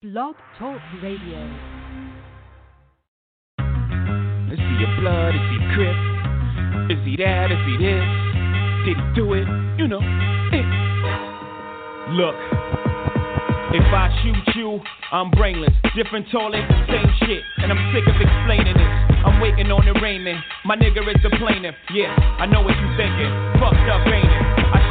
Blog Talk Radio. Is he a blood? Is he Crip? Is he that? Is he this? Did he do it? You know. Eh. Look, if I shoot you, I'm brainless. Different toilet, same shit. And I'm sick of explaining this. I'm waiting on the raiment. My nigga is the plaintiff. Yeah, I know what you thinking. Fucked up, ain't it?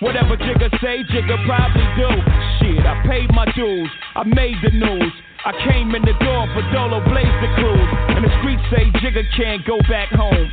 Whatever Jigga say, Jigga probably do. Shit, I paid my dues. I made the news. I came in the door for Dolo Blaze the cruise. And the streets say Jigga can't go back home.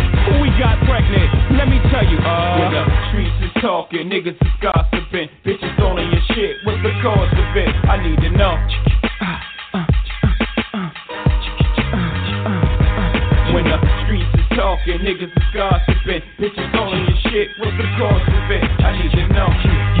Tell you, uh. When the streets is talking, niggas is gossiping. Bitches on your shit. What's the cause of it? I need to know. When the streets is talking, niggas is gossiping. Bitches on your shit. What's the cause of it? I need to know.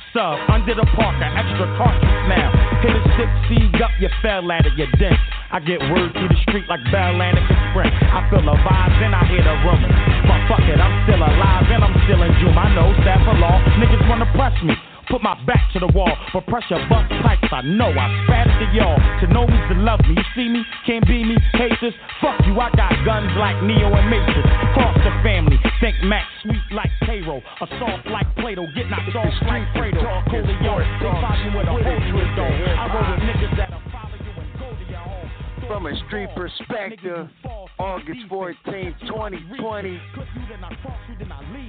Sub, under the parker, extra cartridge now. Hit a six seed up, you fell at it, you dent. I get word through the street like Bell Atlantic Sprint. I feel the vibes and I hear the rumors. But fuck it, I'm still alive and I'm still in June. I know staff of law, niggas wanna press me. Put my back to the wall, but pressure bust pipes. I know I spat it to y'all. To know me's to love me. You see me, can't be me, hate this. Fuck you, I got guns like Neo and Matrix. Cross the family, think Max sweet like payroll. A soft like Plato, get knocked off like Fredo. Coolio, they find you with a whole dog. I roll with niggas that'll follow you and go to your home. From a street perspective, August 14, 2020.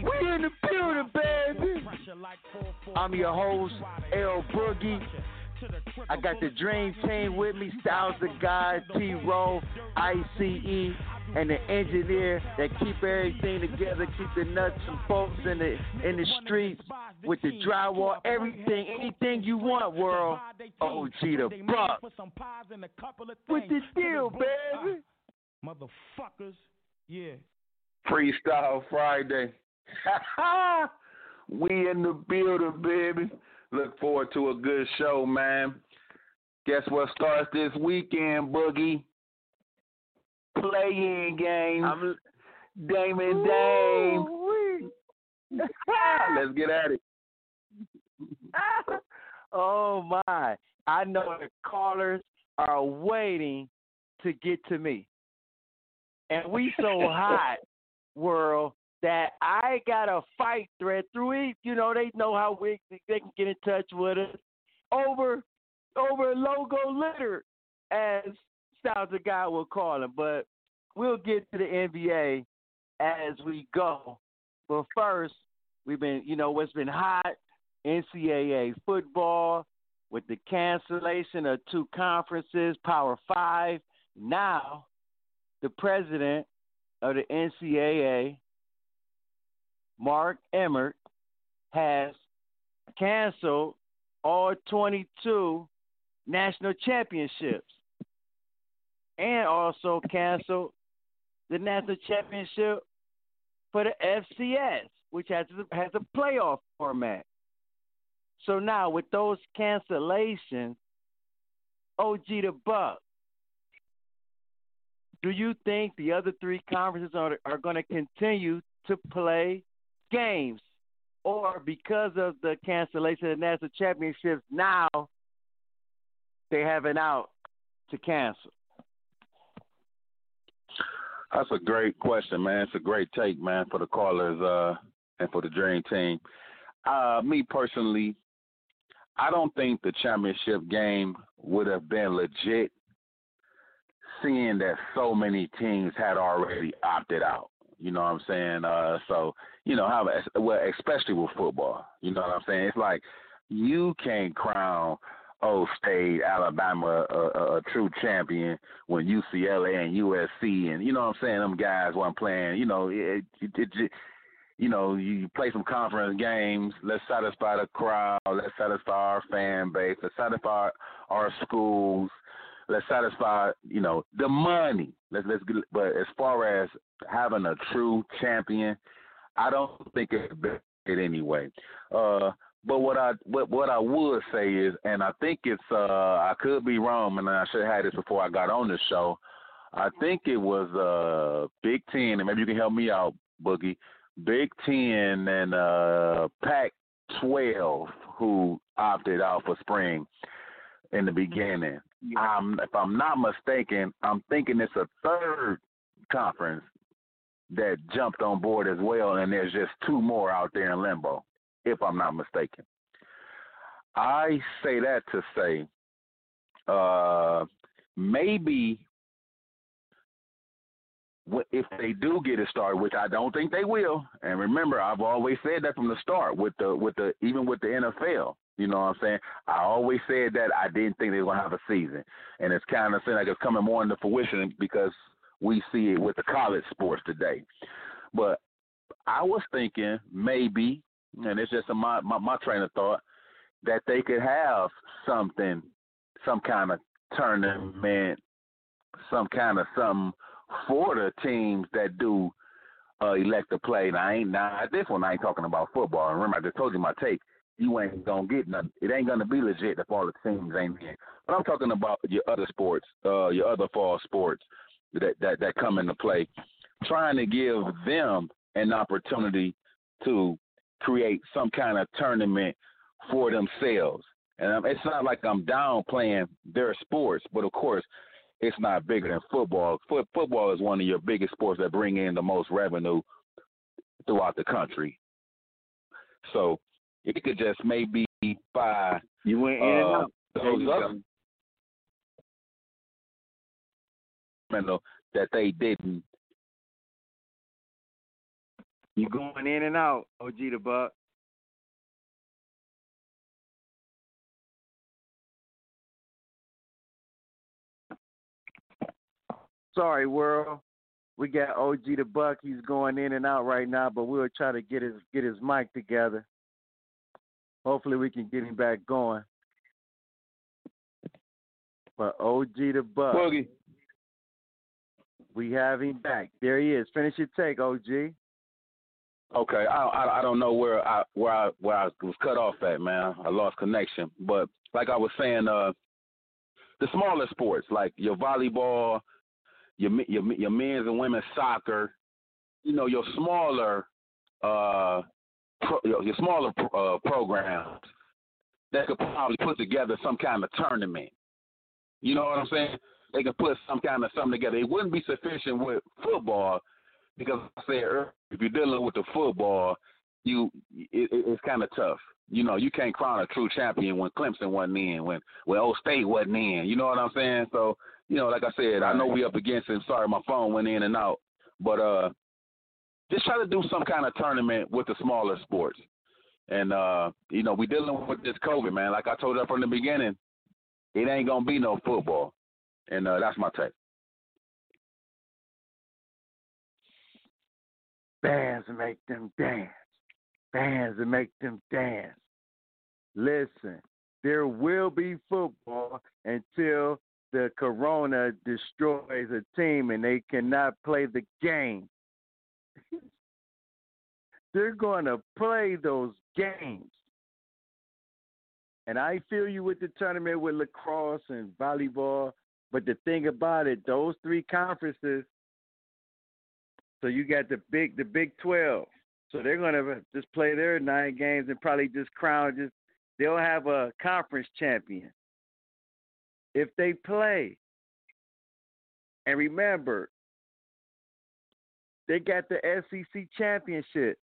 We in the building, baby. I'm your host, L Boogie. I got the Dream Team with me, Styles the God, T Row, ICE, and the engineer that keep everything together, keep the nuts and bolts in the in the streets with the drywall, everything, anything you want, world. OG the Buck. With the deal, baby. Motherfuckers, yeah. Freestyle Friday. we in the building, baby. Look forward to a good show, man. Guess what starts this weekend, Boogie? Play-in games. I'm, Damon Dame. let's get at it. oh my! I know the callers are waiting to get to me, and we so hot, world, that I got a fight thread through it. You know, they know how we they can get in touch with us over over logo litter, as The guy will call him. But we'll get to the NBA as we go. But first, we've been, you know, what's been hot NCAA football with the cancellation of two conferences, Power Five. Now, the president of the NCAA, Mark Emmert, has canceled all 22 national championships and also canceled the national championship for the FCS, which has a, has a playoff format. So now with those cancellations, OG the Buck, do you think the other three conferences are are going to continue to play games, or because of the cancellation of the national championships, now they have an out to cancel? That's a great question, man. It's a great take, man, for the callers uh, and for the Dream Team. Uh, me personally, I don't think the championship game would have been legit, seeing that so many teams had already opted out. You know what I'm saying? Uh, so you know how, well, especially with football. You know what I'm saying? It's like you can't crown O State, Alabama, a, a, a true champion when UCLA and USC and you know what I'm saying, them guys weren't playing. You know, it, it, it, you know, you play some conference games. Let's satisfy the crowd. Let's satisfy our fan base. Let's satisfy our schools. Let's satisfy, you know, the money. Let's let's get. But as far as having a true champion, I don't think it's it anyway. Uh, but what I what what I would say is, and I think it's uh I could be wrong, and I should have had this before I got on the show. I think it was uh Big Ten, and maybe you can help me out, Boogie. Big Ten and uh Pac twelve who opted out for spring in the beginning. Yeah. Um, if I'm not mistaken, I'm thinking it's a third conference that jumped on board as well, and there's just two more out there in limbo if I'm not mistaken. I say that to say uh, maybe if they do get it started, which I don't think they will. And remember, I've always said that from the start with the with the even with the NFL. You know what I'm saying? I always said that I didn't think they were gonna have a season, and it's kind of seeing like it's coming more into fruition because we see it with the college sports today. But I was thinking maybe and it's just a, my, my my train of thought that they could have something, some kind of tournament, some kind of something for the teams that do uh, elect to play. Now, I ain't now this one. I ain't talking about football. Remember, I just told you my take. You ain't gonna get nothing. It ain't gonna be legit if all the teams ain't in. But I'm talking about your other sports, uh, your other fall sports that that that come into play. Trying to give them an opportunity to create some kind of tournament for themselves. And it's not like I'm downplaying their sports, but of course, it's not bigger than football. Foot, football is one of your biggest sports that bring in the most revenue throughout the country. So it could just maybe by you went in and uh, out. Those other that they didn't you going in and out, OG the Buck. Sorry, world. We got OG the Buck. He's going in and out right now, but we'll try to get his get his mic together. Hopefully, we can get him back going. But OG the Buck. Boogie. We have him back. There he is. Finish your take, OG. Okay, I, I I don't know where I where I where I was cut off at, man. I lost connection. But like I was saying, uh, the smaller sports like your volleyball, your your your men's and women's soccer, you know, your smaller uh pro, your smaller uh, programs that could probably put together some kind of tournament. You know what I'm saying? They could put some kind of something together. It wouldn't be sufficient with football because I said earlier, if you're dealing with the football, you it, it's kind of tough. You know, you can't crown a true champion when Clemson wasn't in, when when Ohio State wasn't in. You know what I'm saying? So, you know, like I said, I know we up against it. Sorry, my phone went in and out, but uh, just try to do some kind of tournament with the smaller sports. And uh, you know, we dealing with this COVID, man. Like I told you from the beginning, it ain't gonna be no football. And uh, that's my take. Bands that make them dance. Bands that make them dance. Listen, there will be football until the corona destroys a team and they cannot play the game. They're going to play those games. And I feel you with the tournament with lacrosse and volleyball, but the thing about it, those three conferences. So you got the big, the Big Twelve. So they're gonna just play their nine games and probably just crown just. They'll have a conference champion if they play. And remember, they got the SEC championship.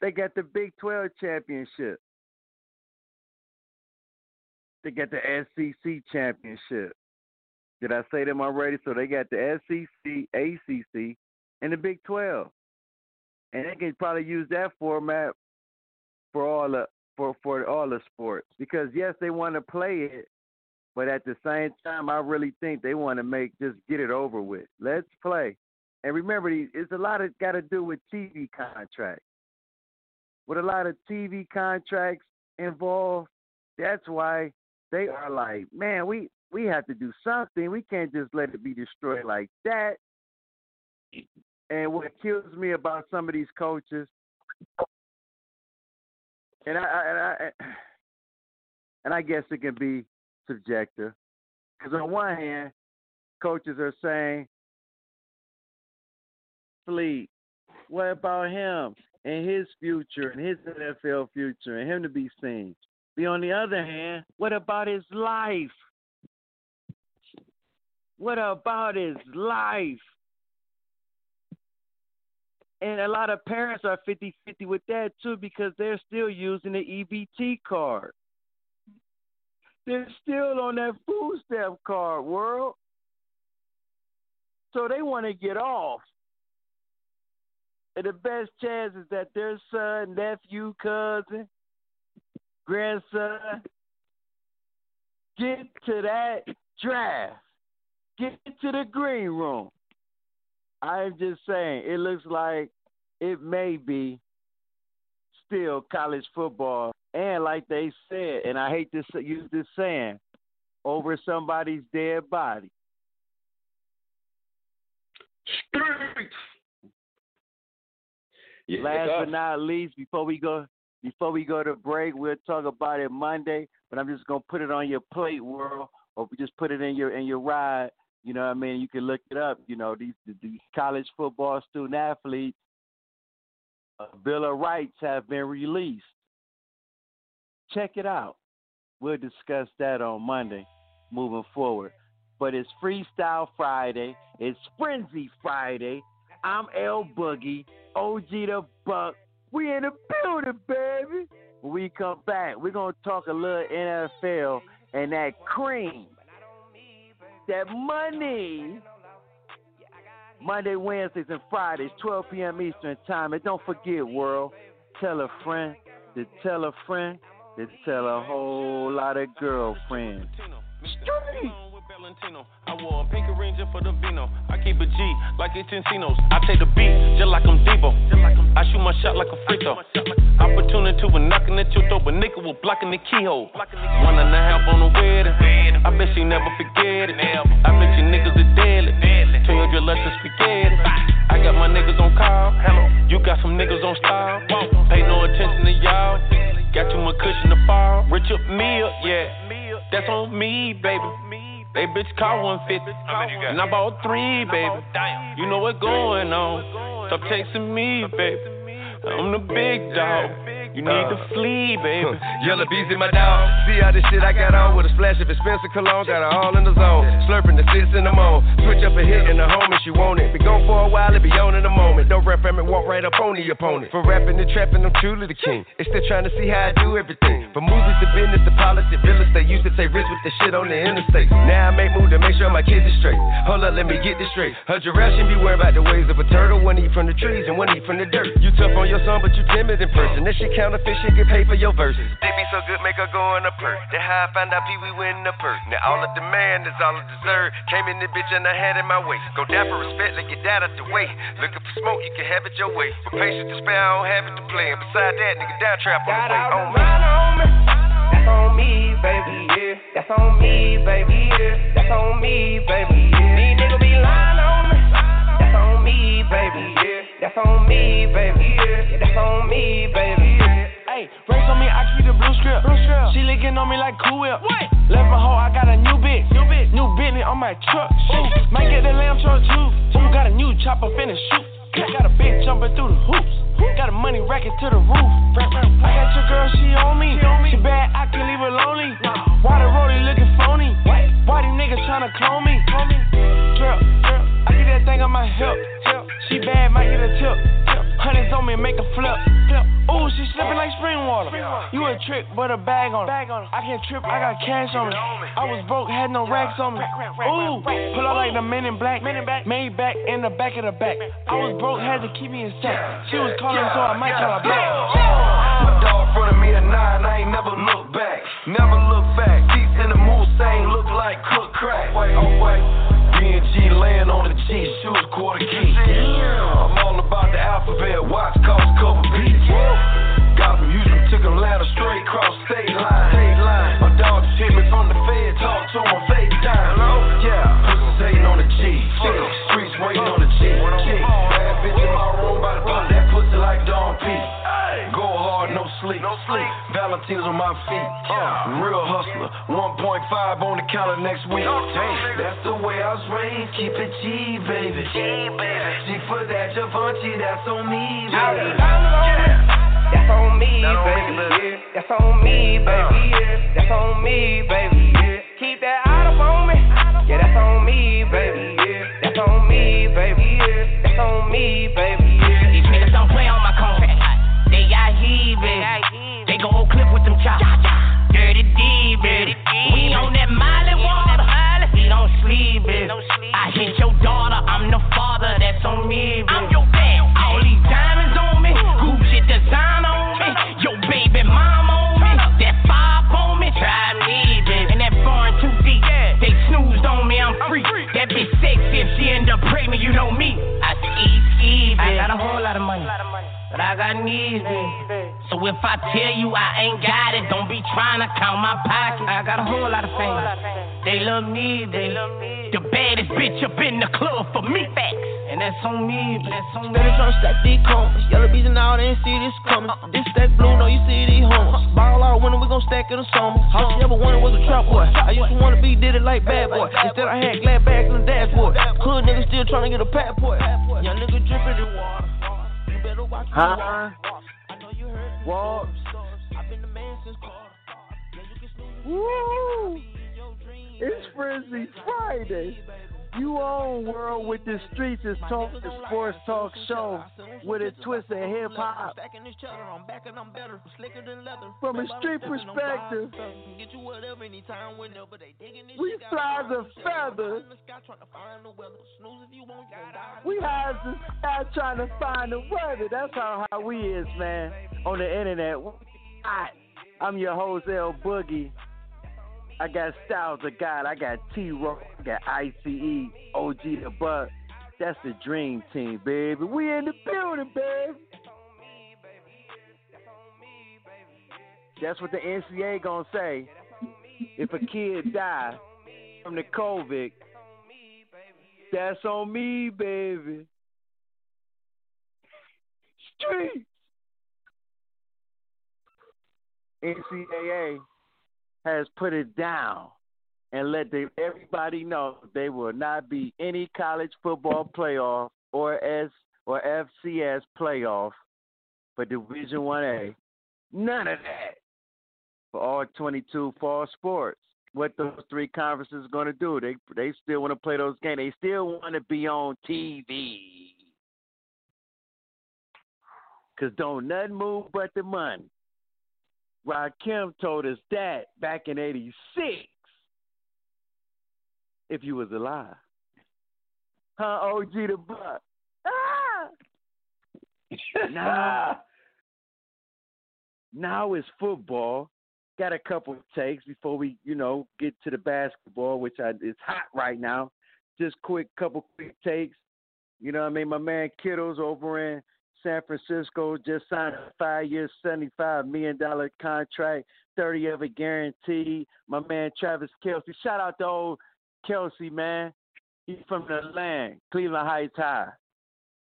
They got the Big 12 championship. They got the SEC championship. Did I say them already? So they got the SEC, ACC, and the Big 12. And they can probably use that format for all the for for all the sports because yes, they want to play it, but at the same time, I really think they want to make just get it over with. Let's play. And remember, it's a lot of got to do with TV contracts. With a lot of TV contracts involved, that's why they are like, man, we we have to do something. We can't just let it be destroyed like that. And what kills me about some of these coaches, and I, and I and I guess it can be subjective, because on one hand, coaches are saying, "Fleet, what about him and his future and his NFL future and him to be seen?" But on the other hand, what about his life? What about his life? And a lot of parents are 50 50 with that too because they're still using the EBT card. They're still on that food stamp card, world. So they want to get off. And the best chance is that their son, nephew, cousin, grandson, get to that draft. Get to the green room. I'm just saying, it looks like it may be still college football. And like they said, and I hate to use this saying, over somebody's dead body. Streets. Yeah, Last but not least, before we go before we go to break, we'll talk about it Monday. But I'm just gonna put it on your plate, world, or we just put it in your in your ride you know what I mean? You can look it up. You know, these these college football student athletes, uh, Bill of Rights have been released. Check it out. We'll discuss that on Monday moving forward. But it's Freestyle Friday. It's Frenzy Friday. I'm L Boogie, OG the Buck. We in the building, baby. When we come back, we're gonna talk a little NFL and that cream that money. Monday, Wednesdays, and Fridays, 12 p.m. Eastern Time. And don't forget, world, tell a friend to tell a friend to tell a whole lot of girlfriends. Street. Valentino. I wore a pink ranger for the vino. I keep a G like it's Encinos. I take the beat just like I'm Debo. I shoot my shot like a free throw. Opportunity when knocking at your door, but nigga was blocking the keyhole. One and a half on the wedding. I bet she never forget it. I bet you niggas are deadly. Tell your drill spaghetti. I got my niggas on call. You got some niggas on style. Pay no attention to y'all. Got too much cushion to fall. Rich up me up, yeah. That's on me, baby. They bitch car 150. And I bought three, baby. You know what's going on. Stop chasing me, baby. I'm the big dog. You need to flee, baby. Yellow bees in my dog. See how this shit I got on with a splash of expensive cologne. Got her all in the zone. Slurping the six in the moan. Switch up a hit in the home if she want it. Be gone for a while, it be on in a moment. Don't rap from it, walk right up on the opponent. For rapping and trapping, I'm truly the king. They still trying to see how I do everything. From movies to business to politics, real estate. Used to take risks with the shit on the interstate. Now I make moves to make sure my kids are straight. Hold up, let me get this straight. Her giraffe should be worried about the ways of a turtle. One eat from the trees and one eat from the dirt. You tough on your son, but you timid in person. That shit counterfeit shit get paid for your verses. They be so good, make her go in a perk. That how I found out Pee Wee winning the perk. Now all the demand is all I deserve. Came in the bitch and I had in my way. Go down for respect, let get that out the way. Looking for smoke, you can have it your way. For patience to spare, I don't have it to play. And beside that, nigga, down trap on the way. On me. That's on me, baby, yeah. That's on me, baby, yeah. That's on me, baby, yeah. These niggas be lying on me. That's on me, baby, yeah. That's on me, baby, yeah. That's on me, baby, yeah. Hey, race on me, I keep the blue script. Blue script. She licking on me like Cool Whip. What? Left my hoe, I got a new bitch. New bitch. New Bentley on my truck. Ooh. Might get the lamb truck too. Ooh, got a new chopper finna shoot. Got a bitch jumping through the hoops. Got a money racket to the roof. I got your girl, she on me. She bad, I can leave her lonely. Why the rollie looking phony? Why these niggas tryna clone me? Girl, girl, I get that thing on my hip. She bad, might get a tip. Hundreds on me, make a flip. flip. Ooh, she slipping like spring water. You a trick, but a bag on her. I can't trip, I got cash on me. I was broke, had no racks on me. Ooh, pull up like the men in black. Made back in the back of the back. I was broke, had to keep me in sight. She was calling, so I might call her back. My dog front of me at nine, I ain't never look back. Never look back. Deep in the Mustang, look like cook crack. Wait, oh wait. B&G laying on the G, shoes quarter key. I'm all about the alphabet, watch cost cover beats. Got from Houston, took Atlanta straight cross state line. Sleep. Valentine's on my feet. Uh, real hustler. 1.5 on the counter next week. That's the way I was raised. Keep it G, baby. G, baby. G for that Givenchy, that's on me, baby. That's on me, baby. That's on me, baby. That's on me, baby. Keep that out up on me. Yeah, that's on me, baby. That's on me, baby. That's on me, baby. These niggas don't play on my contract. They got heaving. They gon' clip with them chops. Dirty D, dirty We on that Miley water. We don't sleep, it. I hit your daughter. I'm the father. That's on me, baby. I'm your dad. All these diamonds on me. Gucci design on me. Your baby mom on me. That five on me. Try me, baby. And that foreign too deep. They snoozed on me. I'm free. That bitch sexy. If she end up pregnant, you know me. I ski, ski, baby. I got a whole lot of money. But I got needs. So if I tell you I ain't got it, don't be trying to count my pocket. I got a whole lot of fame. They love me, they love me. The baddest bitch up in the club for me, facts. And that's on me, that's on me. Steady tryna stack these combs. Yellow bees and all, they ain't see this coming. Uh-uh. This stack blue, no, you see these homes. Uh-huh. Ball out winter, we gon' stack in the summer. All she ever wanted was a trap boy. I used to wanna be, did it like bad boy. Instead, I had glad bags in the dashboard. Hood niggas still tryna get a passport. Young nigga dripping in water. Huh? water. I know you heard me. I've been the man since Carter. Yeah, you can Woo! It's Frizzy Friday. You own World with the Streets is talk the sports talk show with a twist of hip hop. From a street perspective. We fly the feather. We high as the sky trying to find the weather. That's how how we is, man. On the internet. Hot. I'm your L Boogie. I got Styles of God. I got T Rock. I got ICE. OG the Buck. That's the dream team, baby. We in the building, baby. That's what the NCA gonna say. If a kid die from the COVID, that's on me, baby. Streets. NCAA has put it down. and let the, everybody know there will not be any college football playoff or S or FCS playoff for Division One A. None of that for all 22 fall sports. What those three conferences going to do? They they still want to play those games. They still want to be on TV. Cause don't nothing move but the money. Kim told us that back in '86. If you was alive, huh? OG the Buck. Ah! now, now it's football. Got a couple of takes before we, you know, get to the basketball, which I, is hot right now. Just quick, couple quick takes. You know, what I mean, my man Kittles over in San Francisco just signed a five-year, seventy-five million dollar contract, thirty of it guaranteed. My man Travis Kelce. Shout out to old Kelce, man. He's from the land, Cleveland Heights High.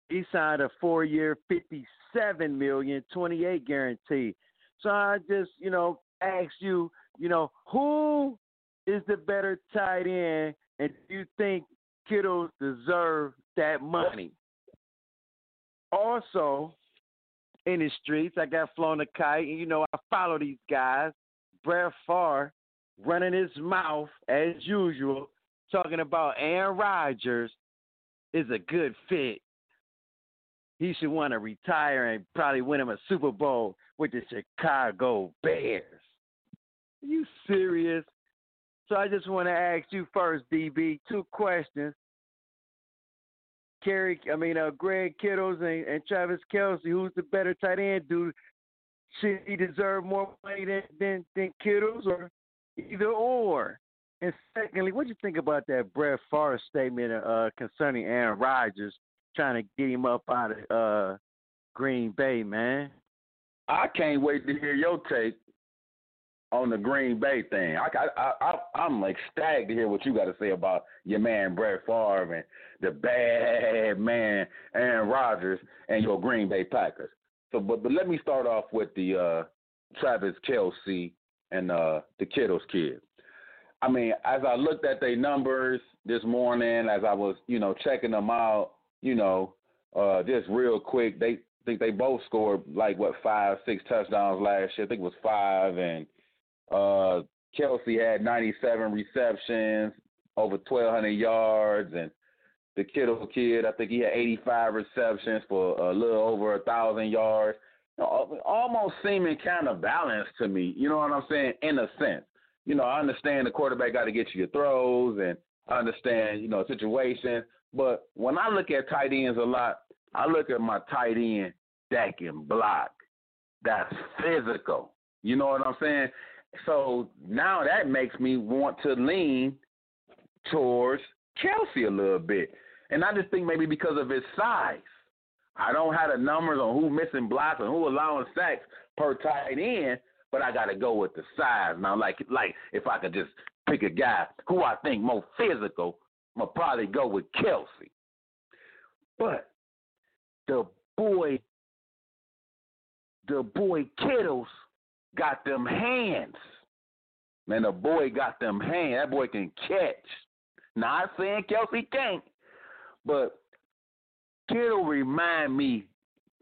He signed a four-year, fifty-seven million, twenty-eight guaranteed. So I just, you know, ask you, you know, who is the better tight end, and do you think Kittles deserve that money? Also, in the streets, I got flown a kite, and you know I follow these guys. Brett Favre running his mouth as usual, talking about Aaron Rodgers is a good fit. He should want to retire and probably win him a Super Bowl with the Chicago Bears. Are you serious? So I just want to ask you first, DB, two questions. Kerry, I mean, uh, Greg Kittles and, and Travis Kelce, who's the better tight end? dude? should he deserve more money than than, than Kittles, or either or? And secondly, what do you think about that Brett Favre statement uh, concerning Aaron Rodgers trying to get him up out of uh, Green Bay, man? I can't wait to hear your take on the Green Bay thing. I, I, I, I'm ecstatic to hear what you got to say about your man Brett Favre and the bad man Aaron Rodgers and your Green Bay Packers. So, but but let me start off with the uh, Travis Kelce and uh, the Kittles kid. I mean, as I looked at their numbers this morning, as I was you know checking them out, you know, uh, just real quick, they think they both scored like what five, six touchdowns last year. I think it was five and uh, Kelce had 97 receptions, over 1,200 yards, and the Kittle kid, I think he had 85 receptions for a little over a thousand yards. Almost seeming kind of balanced to me. You know what I'm saying? In a sense, you know, I understand the quarterback got to get you your throws, and I understand you know situation. But when I look at tight ends a lot, I look at my tight end that can block. That's physical. You know what I'm saying? So now that makes me want to lean towards Kelce a little bit. And I just think maybe because of his size. I don't have the numbers on who missing blocks and who allowing sacks per tight end, but I gotta go with the size. Now like like if I could just pick a guy who I think more physical, I'm gonna probably go with Kelce. But the boy the boy Kittles got them hands. Man, the boy got them hands. That boy can catch. Not saying Kelce can't, but Kittle remind me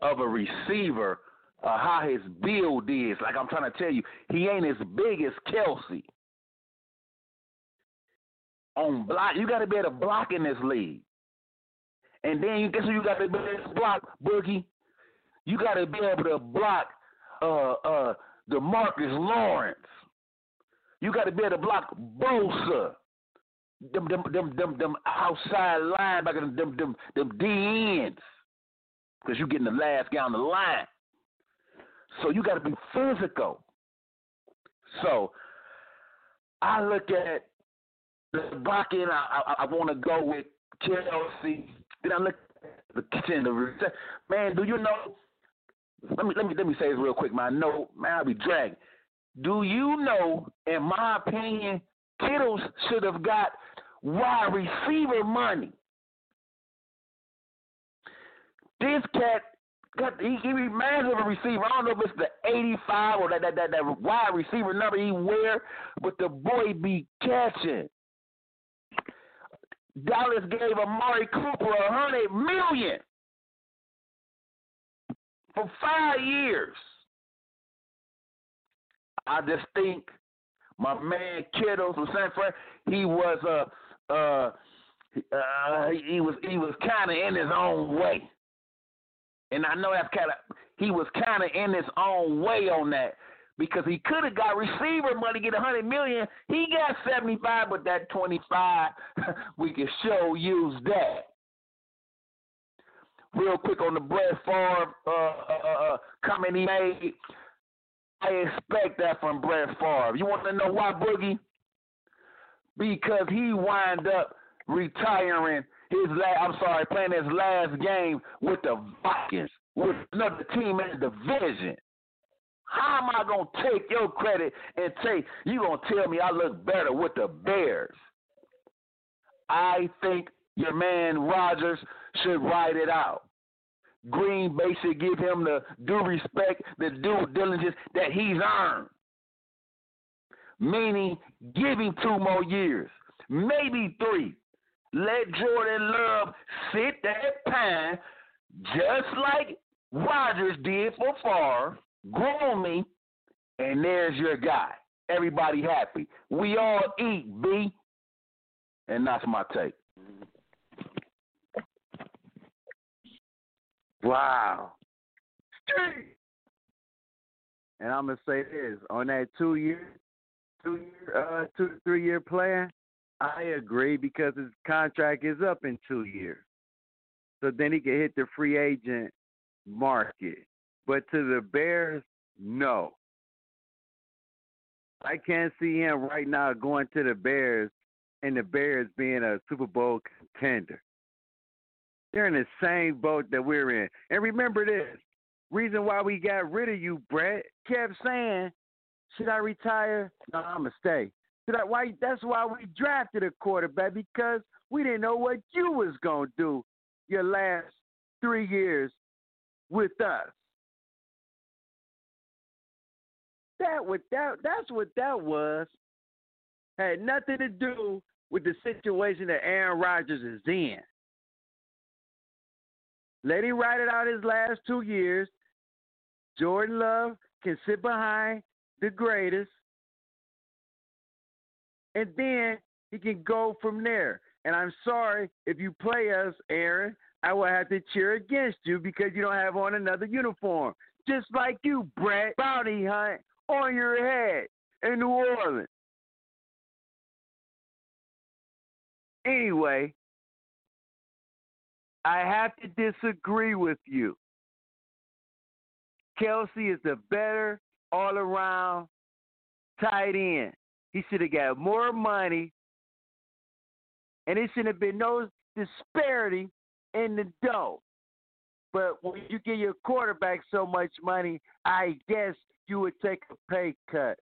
of a receiver, uh, how his build is. Like I'm trying to tell you, he ain't as big as Kelce. On block, you got to be able to block in this league. And then you guess who you got to be able to block, Boogie? You got to be able to block uh, uh, Demarcus Lawrence. You got to be able to block Bosa. Them, them, them, them, them outside linebackers, them, them, them D ends. Because you're getting the last guy on the line. So you got to be physical. So I look at the blocking. I, I, I want to go with Kelce. Then I look at the kitchen. The man, do you know let me let me let me say this real quick, man. No, man, I'll be dragging. Do you know, in my opinion, Kittles should have got wide receiver money. This cat got he, he reminds of a receiver. I don't know if it's the 85 or that that that, that wide receiver number he wear, but the boy be catching. Dallas gave Amari Cooper a hundred million for five years. I just think my man Kittle from San Fran, he was uh, uh, uh, he was he was kind of in his own way, and I know that's kind of he was kind of in his own way on that because he could have got receiver money, get a hundred million. He got seventy five, but that twenty five we can show use that. Real quick on the Brett Favre uh, uh, uh, comment he made. I expect that from Brett Favre. You want to know why, Boogie? Because he wind up retiring his last, I'm sorry, playing his last game with the Vikings, with another team in the division. How am I gonna take your credit and take you gonna tell me I look better with the Bears? I think your man Rodgers should write it out. Green Bay should give him the due respect, the due diligence that he's earned. Meaning, give him two more years, maybe three. Let Jordan Love sit that pine just like Rodgers did for Favre, groom me, and there's your guy. Everybody happy. We all eat, B. And that's my take. Wow. And I'm gonna say this on that two year, two year, uh, two three year plan. I agree because his contract is up in two years, so then he can hit the free agent market. But to the Bears, no. I can't see him right now going to the Bears and the Bears being a Super Bowl contender. They're in the same boat that we're in. And remember this reason why we got rid of you, Brett, kept saying, Should I retire? No, I'm going to stay. I, why, that's why we drafted a quarterback because we didn't know what you was to do your last three years with us. That what that that's what that was. Had nothing to do with the situation that Aaron Rodgers is in. Let him ride it out his last two years. Jordan Love can sit behind the greatest. And then he can go from there. And I'm sorry if you play us, Aaron, I will have to cheer against you because you don't have on another uniform. Just like you, Brett, bounty hunt on your head in New Orleans. Anyway, I have to disagree with you. Kelce is the better all around tight end. He should have got more money, and it shouldn't have been no disparity in the dough. But when you give your quarterback so much money, I guess you would take a pay cut.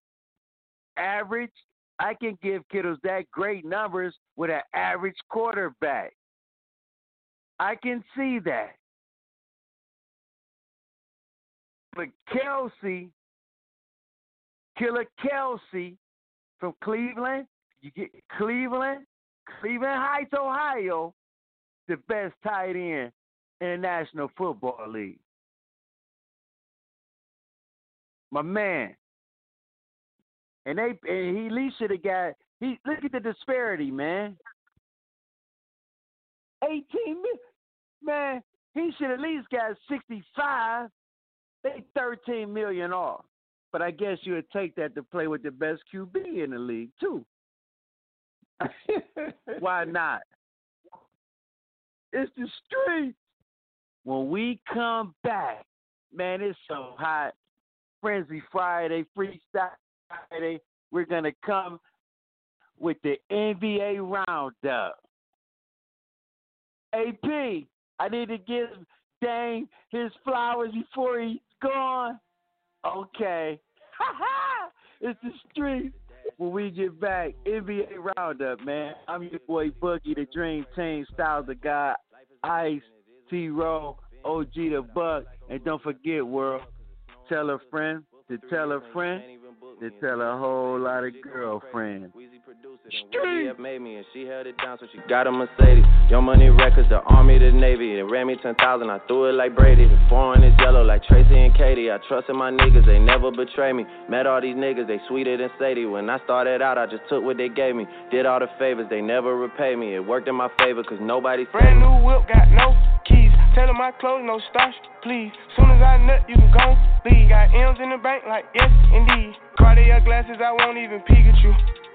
Average, I can give kiddos that great numbers with an average quarterback. I can see that. But Kelce, Killer Kelce from Cleveland, you get Cleveland, Cleveland Heights, Ohio, the best tight end in the National Football League. My man. And they and he at least should have got he look at the disparity, man. 18 million. Man, he should at least got 65. They 13 million off. But I guess you would take that to play with the best QB in the league, too. Why not? It's the streets. When we come back, man, it's so hot. Frenzy Friday, Freestyle Friday. We're going to come with the NBA Roundup. AP, I need to give Dame his flowers before he's gone. Okay. it's the street. When we get back, NBA Roundup, man. I'm your boy Boogie, the Dream Team, Styles of God, Ice, T Row, OG the Buck. And don't forget, world, tell a friend to tell a friend to tell a whole lot of girlfriends. Street. made me and she held it down, so she got a Mercedes. Your money records, the army, the navy. They ran me 10,000, I threw it like Brady. The foreign is yellow like Tracy and Katie. I trusted my niggas, they never betray me. Met all these niggas, they sweeter than Sadie. When I started out, I just took what they gave me. Did all the favors, they never repay me. It worked in my favor, cause nobody Brand new whip, got no Tell my clothes, no starch, please. Soon as I nut, you can go leave. Got M's in the bank, like yes, indeed. Cartier glasses, I won't even peek at you.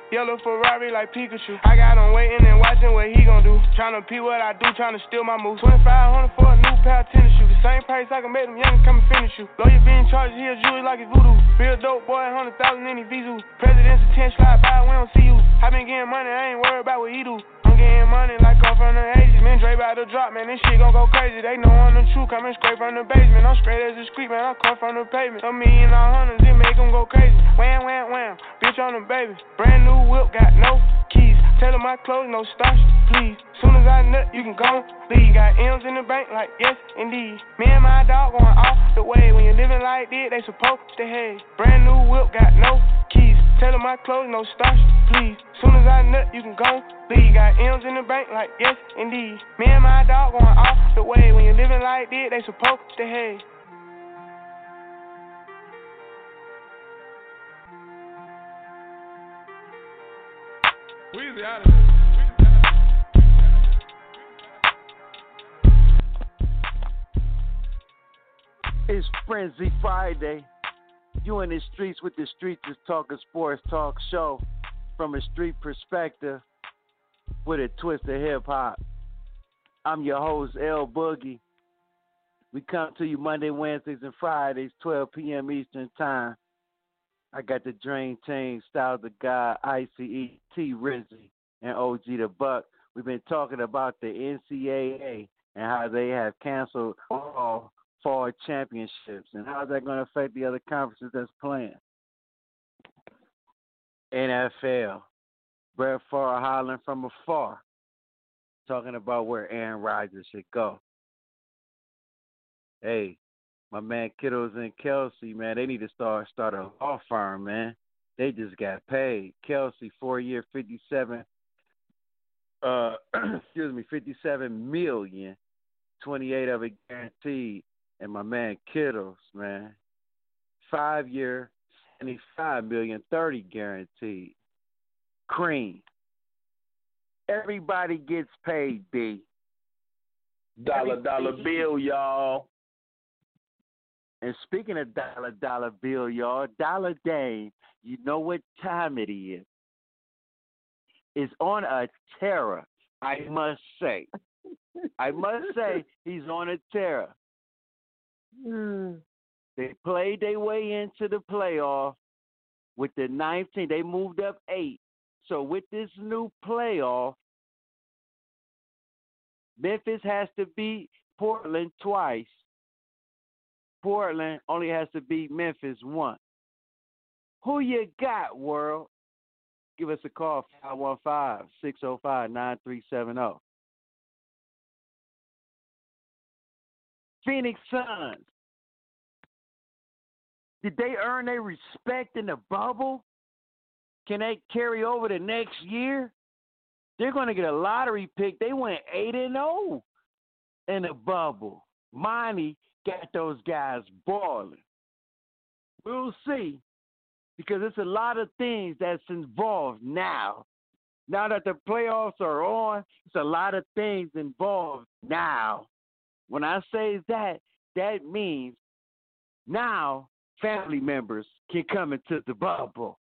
Yellow Ferrari like Pikachu. I got him waiting and watching what he gon' do. Tryna pee what I do, tryna steal my moves. 2500 for a new pair of tennis shoes. The same price I can make them youngins come and finish you. Lawyer being charged, he a like his voodoo. Real dope boy, 100,000 in his visu. President's attention slide by, we don't see you. I been getting money, I ain't worried about what he do. Getting money like I'm from the 80s. Man, Dre about to drop, man, this shit gon' go crazy. They know I'm the truth, coming straight from the basement. I'm straight as a street, man, I come from the pavement. A million all hundreds, it make them go crazy. Wham, wham, wham, bitch on the baby. Brand new whip, got no keys. Tell them my clothes, no starch, please. Soon as I nut, you can go leave. Got M's in the bank, like yes, indeed. Me and my dog going off the way. When you're living like this, they supposed to hate. Brand new whip, got no keys. Tell them my clothes, no starch, please. Soon as I nut, you can go leave. Got M's in the bank, like yes, indeed. Me and my dog going off the way. When you're living like this, they supposed to hate. Weezy out of here. It's Frenzy Friday. You in the streets with the streets is talking sports talk show from a street perspective with a twist of hip hop. I'm your host, L Boogie. We come to you Monday, Wednesdays, and Fridays, 12 p.m. Eastern Time. I got the Dream Team, Styles the God, ICE, T Rizzy, and OG the Buck. We've been talking about the NCAA and how they have canceled all fall championships and how's that going to affect the other conferences that's playing. NFL, Brett Favre hollering from afar, talking about where Aaron Rodgers should go. Hey, my man Kittles and Kelce, man, they need to start start a law firm, man. They just got paid. Kelce, four year, fifty seven. Uh, excuse me, fifty seven million, twenty eight of it guaranteed. And my man Kittles, man, five year, seventy five million, thirty guaranteed. Cream. Everybody gets paid, B. Dollar dollar bill, y'all. And speaking of dollar dollar bill, y'all, Dollar Dame, you know what time it is. Is on a terror, I must say. I must say he's on a terror. Mm. They played their way into the playoff with the 19. They moved up eight. So with this new playoff, Memphis has to beat Portland twice. Portland only has to beat Memphis once. Who you got, world? Give us a call, 515-605-9370. Phoenix Suns. Did they earn their respect in the bubble? Can they carry over the next year? They're going to get a lottery pick. They went 8 and 0 in the bubble. Monty got those guys balling. We'll see because it's a lot of things that's involved now. Now that the playoffs are on, it's a lot of things involved now. When I say that, that means now family members can come into the bubble.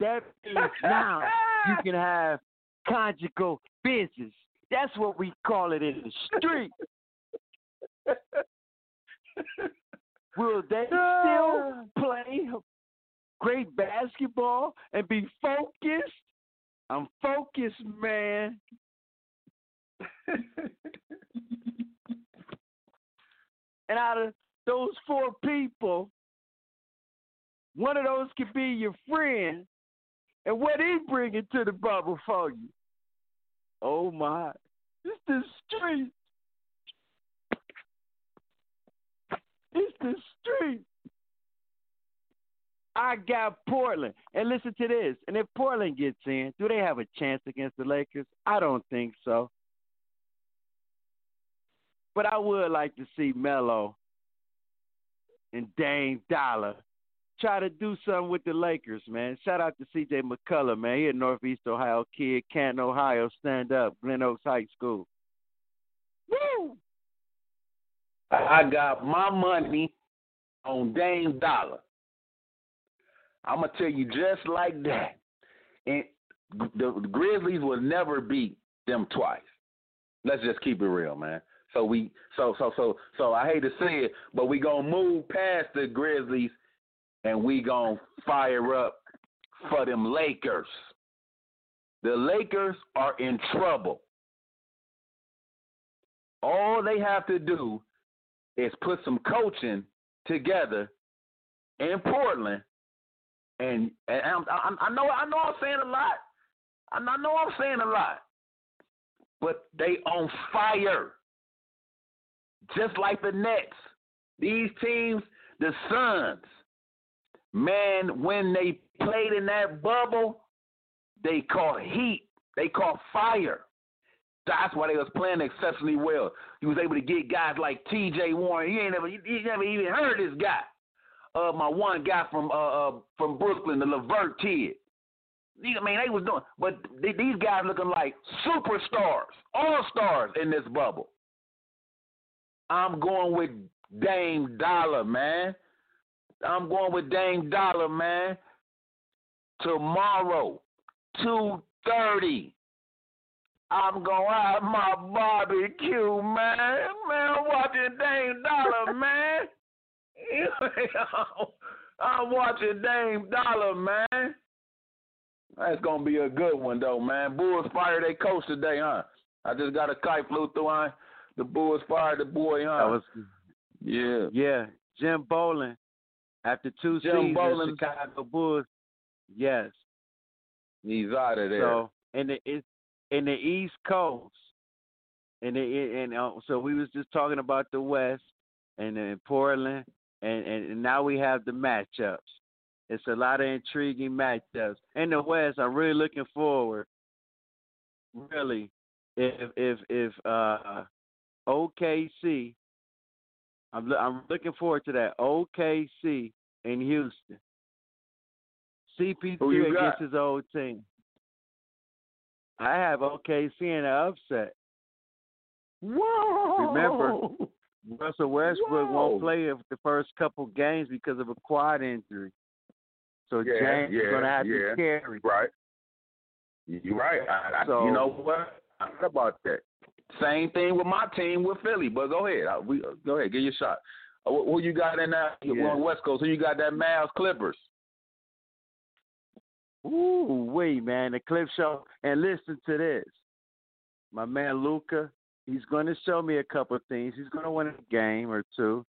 That means now you can have conjugal business. That's what we call it in the street. Will they still play great basketball and be focused? I'm focused, man. and out of those four people, one of those could be your friend. And what he bringing to the bubble for you? Oh my. It's the street. It's the street. I got Portland. And listen to this. And if Portland gets in, do they have a chance against the Lakers? I don't think so. But I would like to see Melo and Dame Dollar try to do something with the Lakers, man. Shout out to CJ McCollum, man. He a Northeast Ohio kid, Canton, Ohio, stand up, Glen Oaks High School. Woo! I got my money on Dame Dollar. I'm gonna tell you just like that. And the Grizzlies will never beat them twice. Let's just keep it real, man. So we so so so so I hate to say it, but we gonna move past the Grizzlies and we gonna fire up for them Lakers. The Lakers are in trouble. All they have to do is put some coaching together in Portland, and and I, I know I know I'm saying a lot. I know I'm saying a lot, but they on fire, just like the Nets. These teams, the Suns, man, when they played in that bubble, they caught heat. They caught fire. That's why they was playing exceptionally well. He was able to get guys like T.J. Warren. He ain't never, he, never even heard this guy. Uh, my one guy from uh, uh from Brooklyn, the LeVert kid. I mean, they was doing, but these guys looking like superstars, all stars in this bubble. I'm going with Dame Dollar, man. I'm going with Dame Dollar, man. Tomorrow, two thirty. I'm gonna have my barbecue, man. Man, I'm watching Dame Dollar, man. I'm watching Dame Dollar, man. That's gonna be a good one though, man. Bulls fired their coach today, huh? I just got a kite flew through on the Bulls fired the boy, huh? That was yeah. Yeah. Jim Boylen. After two Jim seasons, Boylen. Chicago Bulls. Yes. He's out of there. So and it, it's in the East Coast, and the, and uh, so we was just talking about the West and in Portland, and, and and now we have the matchups. It's a lot of intriguing matchups in the West. I'm really looking forward. Really, if if if uh, OKC, I'm I'm looking forward to that OKC in Houston. CP3 against his old team. I have OKC in an upset. Whoa! Remember, Russell Westbrook Whoa. won't play the first couple games because of a quad injury. So Yeah, James is yeah, going to have yeah. to carry. Right. You're right. I, I, So- you know what? I forgot about that. Same thing with my team with Philly. But go ahead. I, we go ahead. Get your shot. Uh, who, who you got in that? Yeah. On West Coast. Who you got? That Mavs Clippers. Ooh, wait, man, the clip show. And listen to this. My man Luka, he's going to show me a couple of things. He's going to win a game or two,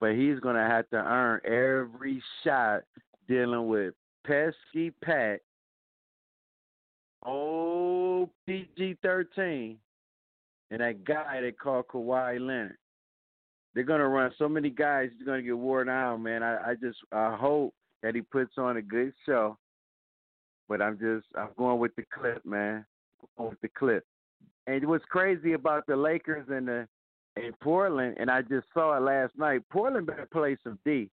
but he's going to have to earn every shot dealing with pesky Pat, old PG 13, and that guy they call Kawhi Leonard. They're to run so many guys, he's to get worn out, man. I, I just I hope that he puts on a good show. But I'm just I'm going with the clip, man. Going with the clip. And what's crazy about the Lakers and the in Portland, and I just saw it last night. Portland better play some D.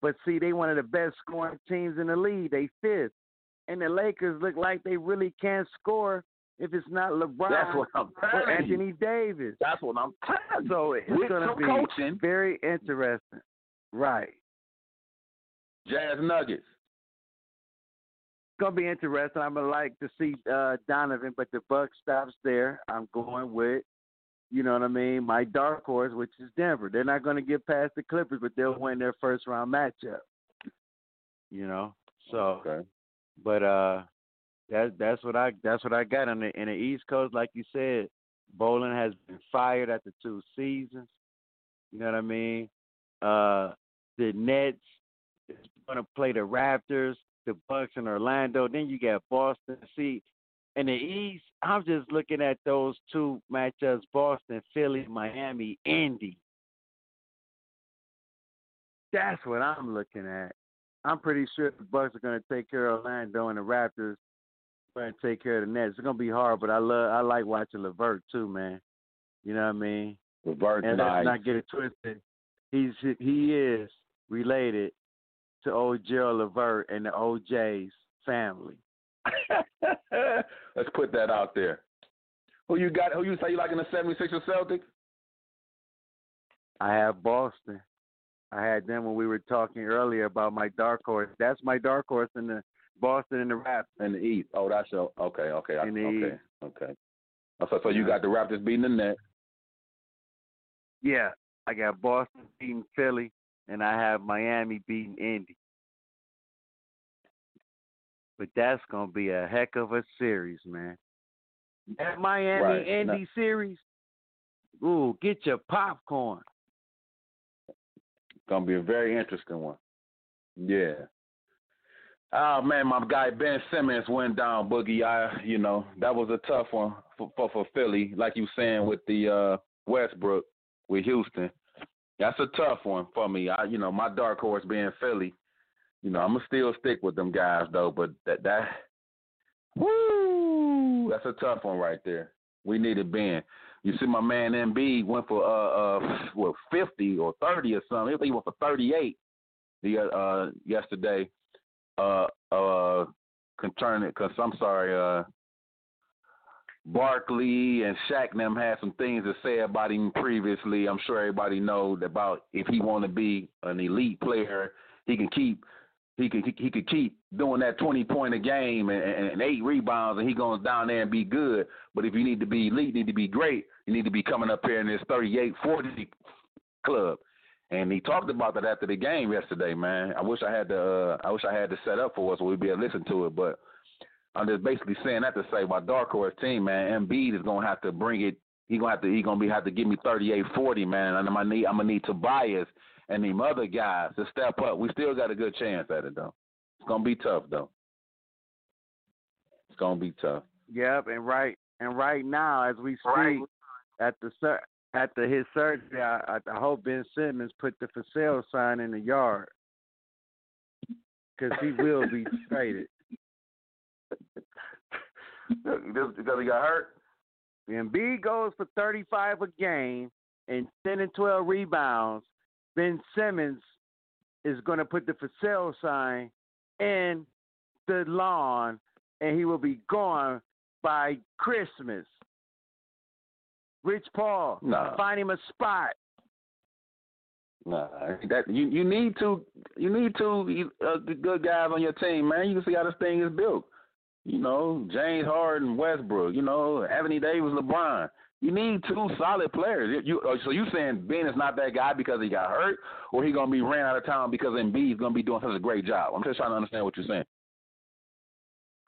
But see, they one of the best scoring teams in the league. They fifth, and the Lakers look like they really can't score if it's not LeBron That's what I'm or you. Anthony Davis. That's what I'm telling you. So it's With going to be coaching. very interesting, right? Jazz Nuggets. It's gonna be interesting. I'm gonna like to see uh, Donovan, but the buck stops there. I'm going with, you know what I mean, my dark horse, which is Denver. They're not gonna get past the Clippers, but they'll win their first round matchup. You know, so. Okay. But uh, that that's what I that's what I got on the in the East Coast. Like you said, Boylen has been fired after two seasons. You know what I mean? Uh, the Nets is going to play the Raptors, the Bucks, in Orlando. Then you got Boston. See, in the East, I'm just looking at those two matchups: Boston, Philly, Miami, Indy. That's what I'm looking at. I'm pretty sure the Bucks are going to take care of Orlando and the Raptors going to take care of the Nets. It's going to be hard, but I love I like watching LeVert too, man. You know what I mean? LeVert's and nice. let's not get it twisted. He's he is related to old Gerald Levert and the O'Jays family. Let's put that out there. Who you got? Who you say you like in the 76ers Celtics? I have Boston. I had them when we were talking earlier about my dark horse. That's my dark horse in the Boston and the Raptors. In the East. Oh, that's your okay, okay, okay, okay. Oh, So, so you got the Raptors beating the Nets. Yeah, I got Boston beating Philly, and I have Miami beating Indy. But that's gonna be a heck of a series, man. That Miami Right. Indy series. Ooh, get your popcorn. Gonna be a very interesting one. Yeah. Oh man, my guy Ben Simmons went down, Boogie. I, you know, that was a tough one for for, for Philly, like you saying with the uh Westbrook with Houston. That's a tough one for me. I, you know, my dark horse being Philly. You know, I'm gonna still stick with them guys though, but that that, woo, that's a tough one right there. We needed Ben. You see, my man Embiid went for uh uh what fifty or thirty or something. He went for thirty eight the uh yesterday. Uh uh concerning because I'm sorry uh Barkley and Shaq and them had some things to say about him previously. I'm sure everybody knows about if he want to be an elite player, he can keep he could he could keep doing that 20 point a game and, and, and eight rebounds, and he goes down there and be good. But if you need to be elite, need to be great, you need to be coming up here in this 38 40 club. And he talked about that after the game yesterday, man. I wish I had the uh, I wish I had the set up for us so we'd be able to listen to it, but I'm just basically saying that to say my dark horse team, man, Embiid is gonna have to bring it. He gonna have to. He gonna be have to give me 38, 40, man. And I'm gonna need. I'm gonna need Tobias and them other guys to step up. We still got a good chance at it though. It's gonna be tough though. It's gonna be tough. Yep, and right and right now as we speak Right. at the the his surgery, I, I hope Ben Simmons put the for sale sign in the yard because he will be traded. Because he got hurt. Embiid goes for 35 a game and 10 and 12 rebounds. Ben Simmons is going to put the for sale sign in the lawn, and he will be gone by Christmas. Rich Paul, Nah. find him a spot. Nah, that you you need to you need two uh, good guys on your team, man. You can see how this thing is built. You know, James Harden, Westbrook. You know, Anthony Davis, LeBron. You need two solid players. You uh, so you saying Ben is not that guy because he got hurt, or he gonna be ran out of town because Embiid's gonna be doing such a great job? I'm just trying to understand what you're saying.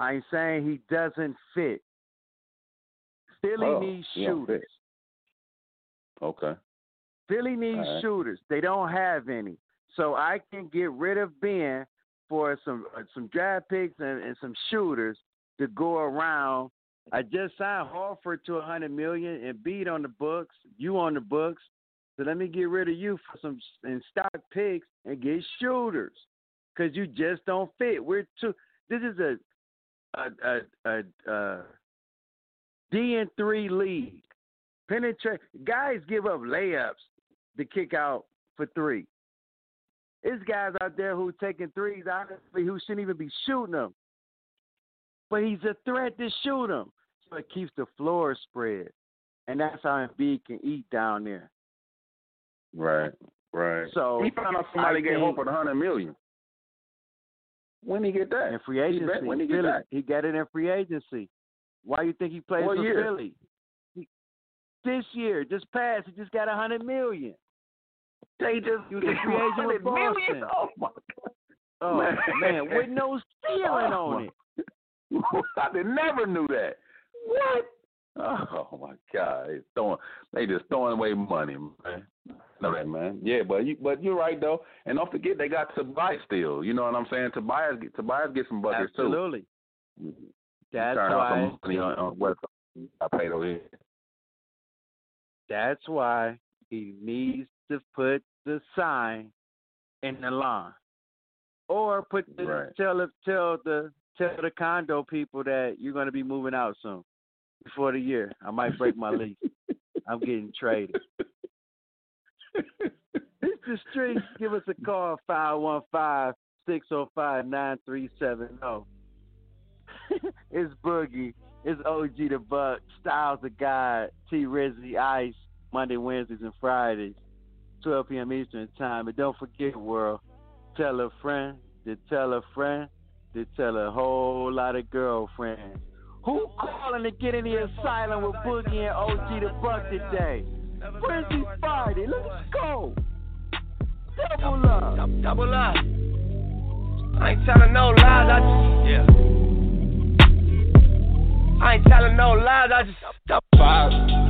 I'm saying he doesn't fit. Philly Oh, needs shooters. Okay. Philly needs right. shooters. They don't have any. So I can get rid of Ben for some uh, some draft picks and, and some shooters to go around. I just signed Horford to a hundred million and beat on the books. You on the books. So let me get rid of you for some and stock picks and get shooters because you just don't fit. We're too. This is a a a, a, a D and three league. Penetrate guys give up layups to kick out for three. There's guys out there who taking threes honestly who shouldn't even be shooting them. But he's a threat to shoot them. So it keeps the floor spread. And that's how Embiid can eat down there. Right. Right. So he found out somebody I gave think- a hundred million. When he get that? in free He agency. bet- when he get Philly, that? he got it in free agency. Why you think he plays What for year? Philly? This year, just passed, he just got a hundred million. They just He was a free agent with 100 million? Boston. Oh my Oh Man. man, with no ceiling Oh, on it. I never knew that. What? Oh my God! They throwing, they just throwing away money, man. Know that, man. Yeah, but you, but you're right though, and don't forget they got Tobias still. You know what I'm saying? Tobias, Tobias get some buckets Absolutely. Mm-hmm. too. That's Turn out why. some money on, on West. I paid over here. That's why he needs to put the sign in the lawn, or put the right. tell tell the tell the condo people that you're going to be moving out soon before the year. I might break my lease. I'm getting traded. Mr. Street, streets. Give us a call 515 605 9370. It's Boogie. It's OG the Buck, Styles the God, T Rizzy Ice, Monday, Wednesdays, and Fridays, 12 p.m. Eastern Time. And don't forget, world, tell a friend to tell a friend to tell a whole lot of girlfriends. Who calling to get in the asylum with Boogie and OG the Buck today? Frenzy Friday, let's go. Double up. Double up. I ain't telling no lies. I just, yeah. I ain't telling no lies, I just up five.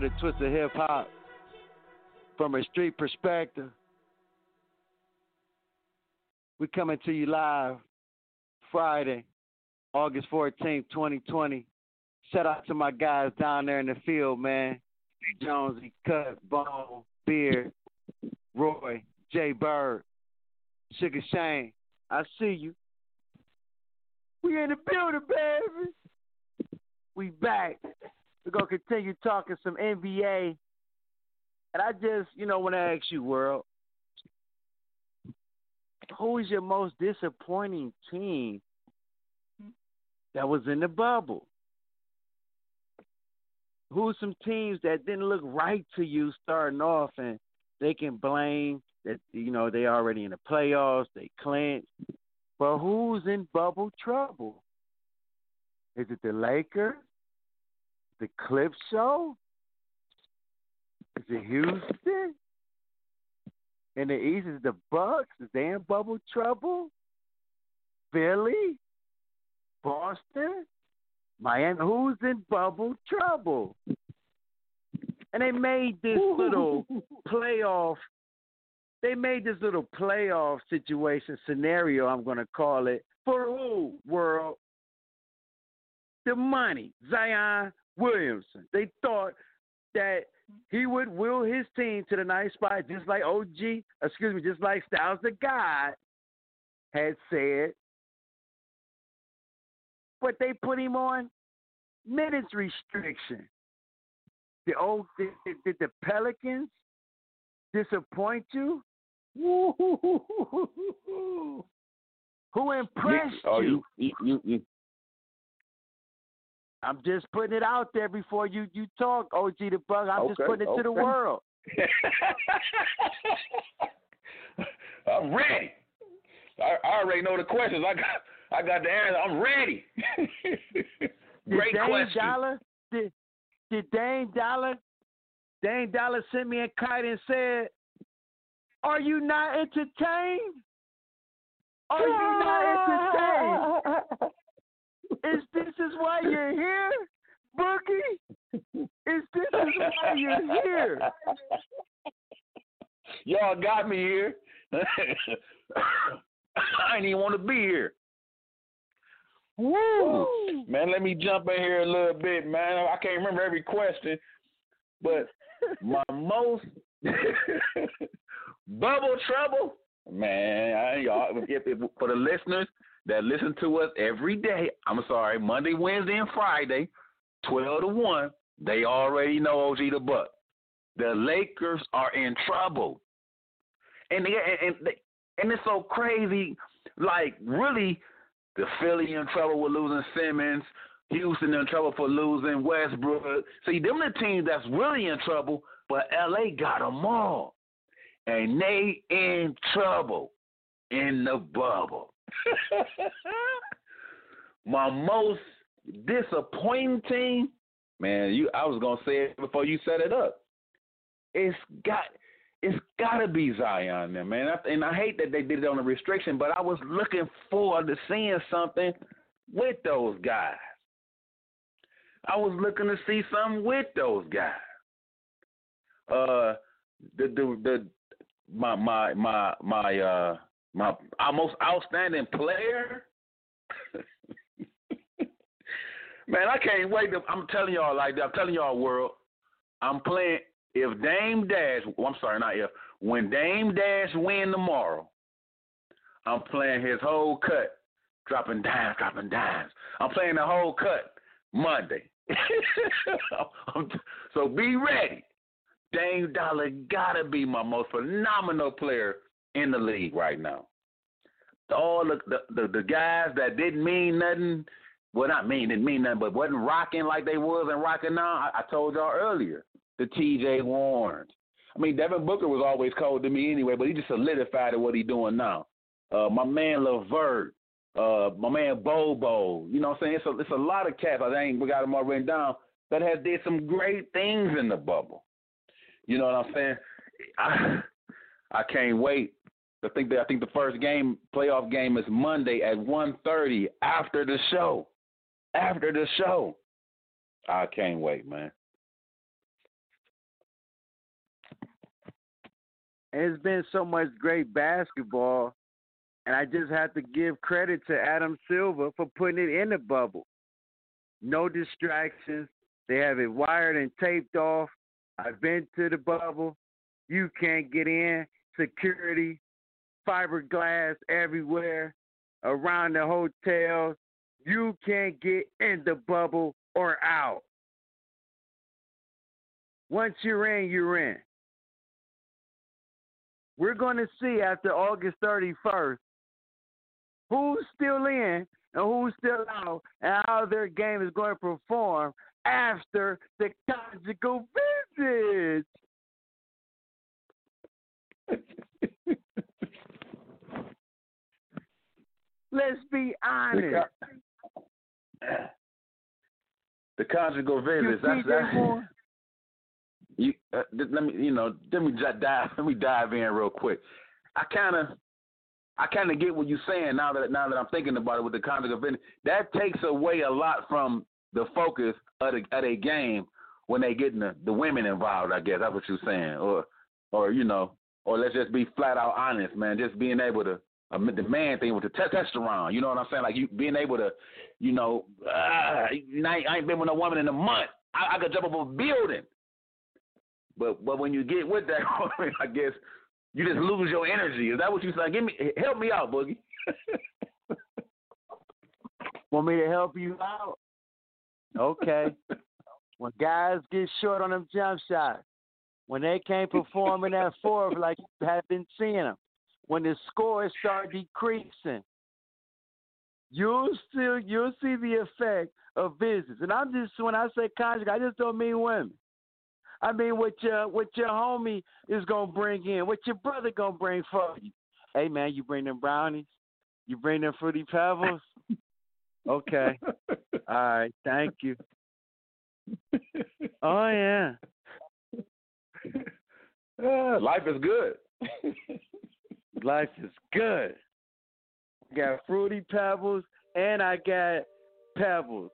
With a twist of hip hop from a street perspective. We coming to you live Friday, August 14th, 2020. Shout out to my guys down there in the field, man. Jonesy, Cut, Bone, Beard, Roy, Jay Bird, Sugar Shane. I see you. We in the building, baby. We back. We're gonna continue talking some NBA. And I just, you know, want to ask you, world, who is your most disappointing team that was in the bubble? Who are some teams that didn't look right to you starting off and they can blame that you know they already in the playoffs, they clinched. But who's in bubble trouble? Is it the Lakers? The Clip Show? Is it Houston? In the East is the Bucks. Is they in bubble trouble? Philly? Boston? Miami? Who's in bubble trouble? And they made this little playoff they made this little playoff situation scenario, I'm going to call it, for who, world? The money, Zion Williamson. They thought that he would will his team to the ninth spot, just like OG, excuse me, just like Styles the God had said. But they put him on minutes restriction. The old did, the Pelicans disappoint you? Who impressed Oh, you? you, you, you, I'm just putting it out there before you you talk, OG the Buck. I'm just putting it to the world. I'm ready. I, I already know the questions. I got I got the answer. I'm ready. Great did Dane question. Dollar did did Dame Dollar Dame Dollar sent me a kite and said, "Are you not entertained? Are you not entertained? Is this is why you're here, Boogie? Is this is why you're here? Y'all got me here. I ain't even want to be here. Woo! Man, let me jump in here a little bit, man. I can't remember every question, but my most bubble trouble, man. I, y'all, if, if, for the listeners that listen to us every day, I'm sorry, Monday, Wednesday, and Friday, twelve to one, they already know OG the Buck. The Lakers are in trouble, and they, and and, they, and it's so crazy. Like really, the Philly in trouble with losing Simmons. Houston in trouble for losing Westbrook. See, them the teams that's really in trouble, but LA got them all. And they in trouble in the bubble. My most disappointing man, you I was gonna say it before you set it up. It's got it's gotta be Zion, there, man. I- And I hate that they did it on a restriction, but I was looking forward to seeing something with those guys. I was looking to see something with those guys. Uh, the the, the my my my my uh my our most outstanding player. Man, I can't wait. To, I'm telling y'all like that. I'm telling y'all, world. I'm playing. If Dame Dash, well, I'm sorry, not if. When Dame Dash win tomorrow, I'm playing his whole cut, dropping dimes, dropping dimes. I'm playing the whole cut Monday. so be ready. Dame Dollar gotta be my most phenomenal player in the league right now. All the the, the, guys that didn't mean nothing, well not mean didn't mean nothing, but wasn't rocking like they was and rocking now. I, I told y'all earlier, the T.J. Warrens. I mean, Devin Booker was always cold to me anyway, but he just solidified what he's doing now. Uh, my man LeVert, uh, my man Bobo. You know what I'm saying? It's a, it's a lot of cats. I think we got them all written down that has did some great things in the bubble. You know what I'm saying? I, I can't wait. I think that I think the first game, playoff game, is Monday at 1.30 after the show. After the show, I can't wait, man. It's been so much great basketball, and I just have to give credit to Adam Silver for putting it in the bubble. No distractions. They have it wired and taped off. I've been to the bubble. You can't get in. Security, fiberglass everywhere, around the hotels. You can't get in the bubble or out. Once you're in, you're in. We're going to see after August 31st who's still in and who's still out and how their game is going to perform after the conjugal visit. Let's be honest. The conjugal visits. That's, that's, you uh, let me you know let me dive let me dive in real quick. I kind of I kind of get what you're saying now that now that I'm thinking about it with the conjugal visits. That takes away a lot from the focus of the of a game when they get the, the women involved. I guess that's what you're saying, or or you know, or let's just be flat out honest, man. Just being able to uh, the man thing with the testosterone. You know what I'm saying? Like you being able to, you know, uh, I, ain't been with a woman in a month. I, I could jump up a building. But but when you get with that woman, I guess you just lose your energy. Is that what you say? Give me help me out, Boogie. Want me to help you out? Okay. when guys get short on them jump shots, when they can't perform in that fourth like you have been seeing them, when the scores start decreasing, you'll still you'll see the effect of visits. And I'm just when I say conjugal, I just don't mean women. I mean what your what your homie is gonna bring in, what your brother gonna bring for you. Hey man, you bring them brownies, you bring them fruity pebbles. okay, all right, thank you. Oh yeah. Uh, life is good. Life is good. I got fruity pebbles and I got pebbles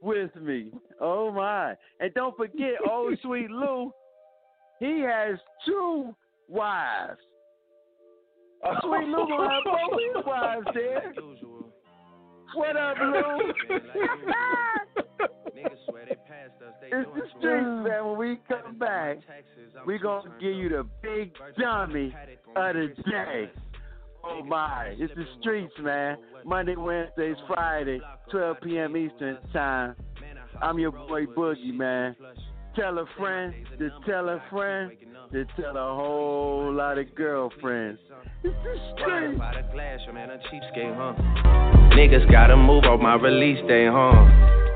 with me. Oh my. And don't forget old sweet Lou, he has two wives. Oh. Sweet Lou gonna have both his wives there. What up, Lou? It's the streets, man. When we come back, we gonna give you the big dummy of the day. Oh my, it's the streets, man. Monday, Wednesdays, Friday, 12 p.m. Eastern time. I'm your boy Boogie, man. Tell a friend to tell a friend to tell a whole lot of girlfriends. It's the streets. Niggas gotta move on my release day, huh?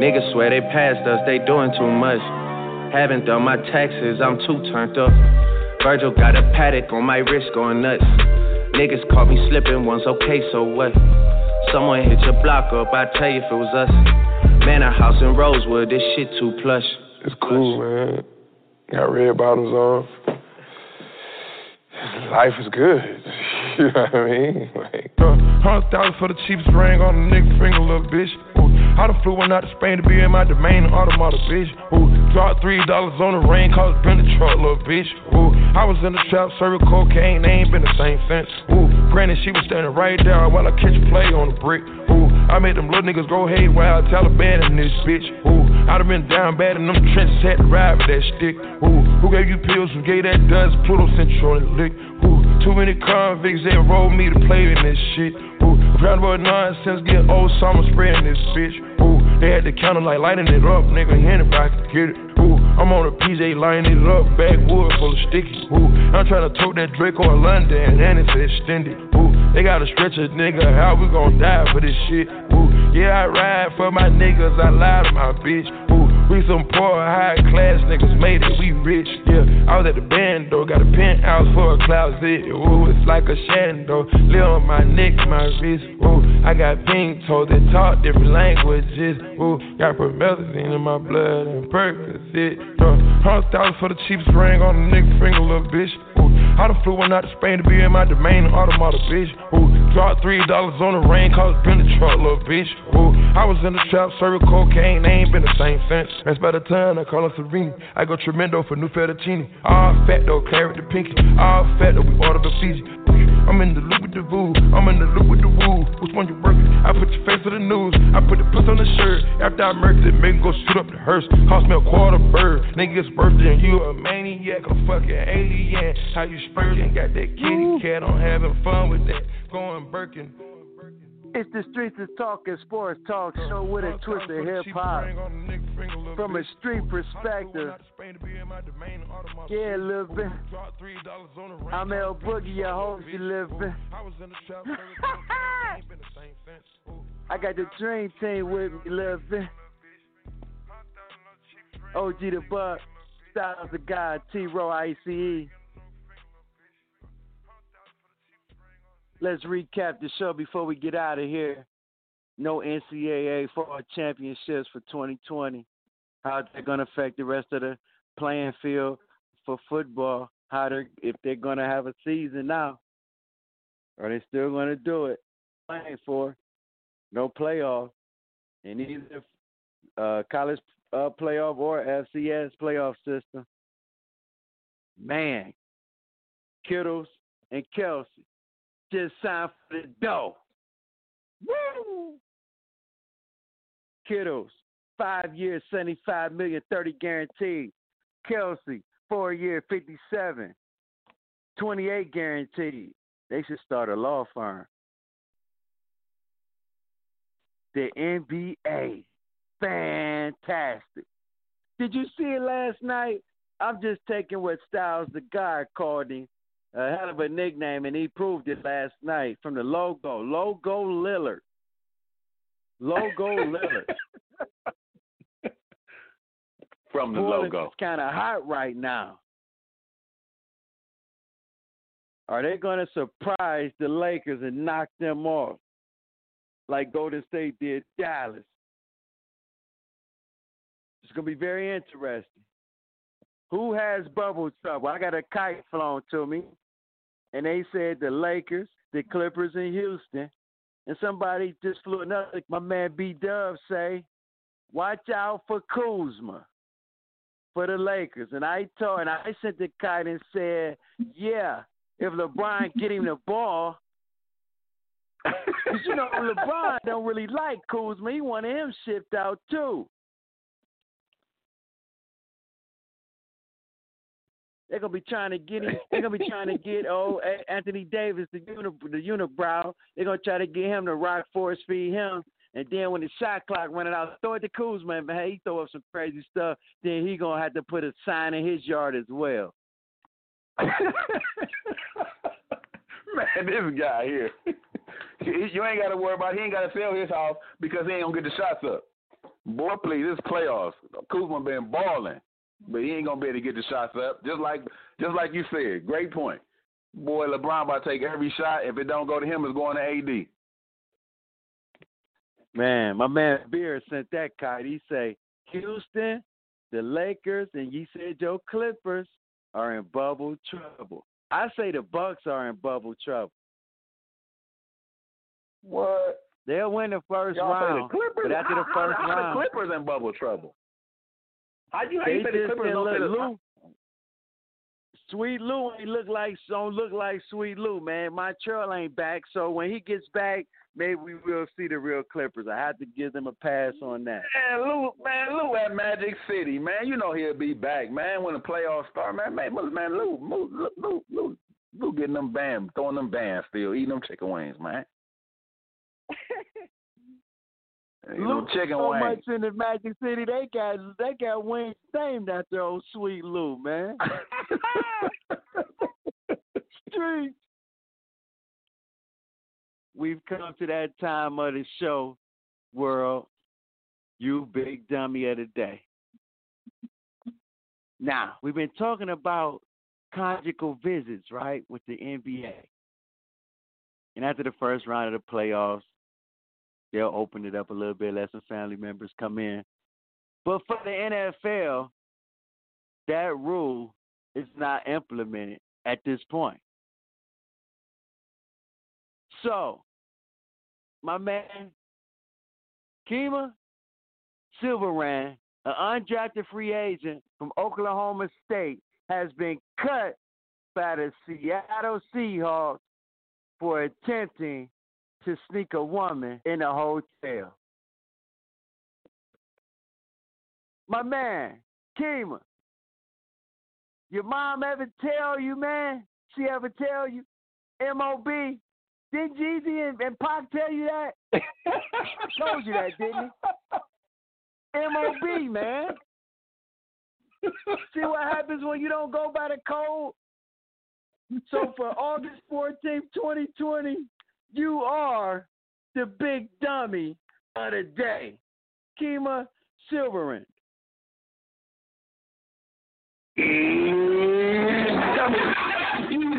Niggas swear they passed us, they doing too much. Haven't done my taxes, I'm too turned up. Virgil got a Patek on my wrist going nuts. Niggas caught me slipping once, okay, so what? Someone hit your block up, I tell you if it was us. Man, a house in Rosewood, this shit too plush. It's cool, man. Got red bottoms on. Life is good. you know what I mean? Like, uh, hundred thousand for the cheapest ring on the nigga finger, little bitch. Ooh, I done flew one out to Spain to be in my domain, automata, bitch. Ooh, dropped three dollars on the rain, cause been the truck, little bitch. Ooh, I was in the trap, serving cocaine, they ain't been the same since. Ooh, granted, she was standing right there while I catch play on the brick. Ooh, I made them little niggas go haywire, Taliban in this bitch. Ooh, I done been down bad in them trenches, had to ride with that stick. Ooh, who gave you pills? Who gave that dust? Pluto Central and lick. Ooh, too many convicts that rolled me to play in this shit. Ooh, round about nonsense, get old summer spreading this bitch. Ooh, they had the counter like lighting it up, nigga, anybody can get it. Ooh, I'm on a PJ lining it up, backwood full of sticky. Ooh, I'm trying to tote that Draco in London, and it's extended. Ooh, they gotta stretch a nigga, how we gon' die for this shit? Ooh, yeah, I ride for my niggas, I lie to my bitch. Ooh, we some poor, high class niggas made it, we rich. Yeah, I was at the band though, got a penthouse for a closet. Ooh, it's like a shando, live on my neck, my wrist. Ooh, I got pink toes that talk different languages. Ooh, got promethazine in my blood and Percocet it. Hundred thousand for the cheapest ring on the nigga finger, little bitch. Ooh, I done flew one out to Spain to be in my domain, automata, bitch. Ooh, dropped three dollars on the rain, cause been the truck, little bitch. Ooh, I was in the trap, serving cocaine, they ain't been the same since. That's by the time I call her Serene. I go tremendo for new fettuccine. All fat though, carrot the pinky. All fat though, we order the Fiji. I'm in the loop with the voo, I'm in the loop with the woo. Which one you working? I put your face to the news, I put the puss on the shirt. After I murked it, make go shoot up the hearse. Cost me a quarter bird. Niggas birthday and you a maniac, a fucking alien. How you spurting? Got that kitty cat, I'm having fun with that. Going Birkin. It's the Streets of Talk and Sports Talk show with a twist of hip hop. From a street perspective. Yeah, little bit. I'm El Boogie, your host, you little bit. I got the Dream Team with me, bit. OG the Buck, Styles the God, T Row ICE. Let's recap the show before we get out of here. No NCAA fall championships for 2020. How's they're going to affect the rest of the playing field for football? How they're if they're going to have a season now? Are they still going to do it? Playing for no playoff in either uh, college uh, playoff or FCS playoff system. Man, Kittles and Kelce just signed for the dough. Woo! Kittles, five years, 75 million, 30 guaranteed. Kelce, four year, 57, 28 guaranteed. They should start a law firm. The NBA, fantastic. Did you see it last night? I'm just taking what Styles the guy called him a hell of a nickname, and he proved it last night from the logo. Logo Lillard. Logo Lillard. from the Boy, logo. It's kind of hot right now. Are they going to surprise the Lakers and knock them off like Golden State did Dallas? To be very interesting. Who has bubble trouble? I got a kite flown to me, and they said the Lakers, the Clippers, and Houston. And somebody just flew another. My man B Dub say, "Watch out for Kuzma for the Lakers." And I told, and I sent the kite and said, "Yeah, if LeBron get him the ball." You know LeBron don't really like Kuzma. He wanted him shipped out too. They're gonna be trying to get him. They're gonna be trying to get old Anthony Davis, the uni, the unibrow. They're gonna try to get him to rock force feed him. And then when the shot clock running out, throw it to Kuzma. But hey, he throw up some crazy stuff. Then he gonna have to put a sign in his yard as well. Man, this guy here. you ain't got to worry about. It. He ain't got to sell his house because he ain't gonna get the shots up. Boy, please, this playoffs. Kuzma been balling. But he ain't gonna be able to get the shots up. Just like just like you said, great point. Boy, LeBron about to take every shot. If it don't go to him, it's going to AD. Man, my man Beer sent that kite. He say Houston, the Lakers, and you said your Clippers are in bubble trouble. I say the Bucks are in bubble trouble. What? They'll win the 1st Y'all say round, the Clippers, but after the first how, how round, the Clippers in bubble trouble? How you how you say the Clippers don't look, Lou. Sweet Lou ain't look like don't look like Sweet Lou, man. My Montrezl ain't back, so when he gets back, maybe we will see the real Clippers. I have to give them a pass on that. Man, Lou, man, Lou at Magic City, man. You know he'll be back, man. When the playoffs start, man, man, man, Lou, Lou, Lou, Lou, Lou, Lou getting them bam, throwing them bands still, eating them chicken wings, man. Eating them Lou chicken so much in the Magic City, they got they got wings named after old Sweet Lou, man. Street. We've come to that time of the show, world. You big dummy of the day. Now, we've been talking about conjugal visits, right, with the NBA. And after the first round of the playoffs, they'll open it up a little bit, let some family members come in. But for the NFL, that rule is not implemented at this point. So, my man, Kemah Siverand, an undrafted free agent from Oklahoma State, has been cut by the Seattle Seahawks for attempting to sneak a woman in a hotel. My man, Kemah, your mom ever tell you, man? She ever tell you, MOB? Didn't Jeezy and, and Pac tell you that? Told you that, didn't he? MOB, man. See what happens when you don't go by the code? So for August 14th, 2020, you are the big dummy of the day. Kemah Siverand. You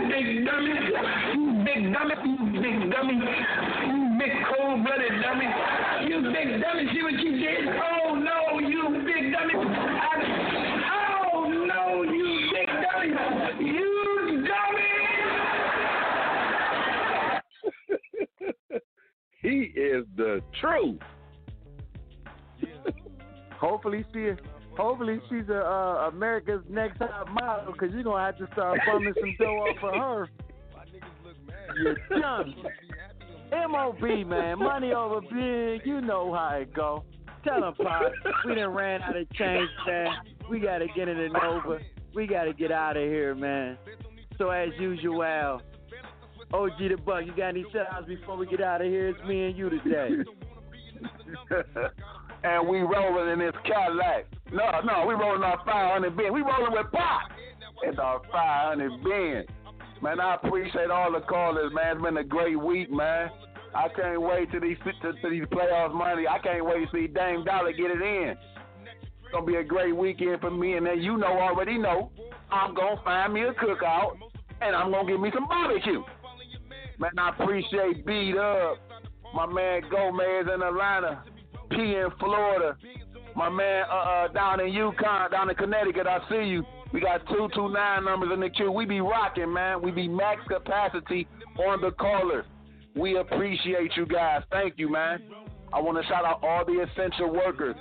big dummy. You big dummy. You big dummy. You big cold blooded dummy. You big dummy. See what you he is the truth. Hopefully she hopefully she's a, uh, America's next top model because you're gonna have to start bumming some dough off of her. You dumb. MOB man, money over big, you know how it go. Tell them Pop, we done ran out of change, man. We gotta get it in Nova. We gotta get out of here, man. So as usual, OG the Buck, you got any shout outs before we get out of here? It's me and you today. and we rolling in this Cadillac. No, no, we rolling our 500 Benz. We rolling with Pop. It's our 500 Benz. Man, I appreciate all the callers, man. It's been a great week, man. I can't wait till these to, to these playoffs money. I can't wait to see Dame Dollar get it in. It's gonna be a great weekend for me, and then you know already know I'm gonna find me a cookout, and I'm gonna give me some barbecue. Man, I appreciate Beat Up, my man Gomez in Atlanta, P in Florida, my man uh, uh down in Yukon, down in Connecticut. I see you. We got two two nine numbers in the queue. We be rocking, man. We be max capacity on the caller. We appreciate you guys. Thank you, man. I want to shout out all the essential workers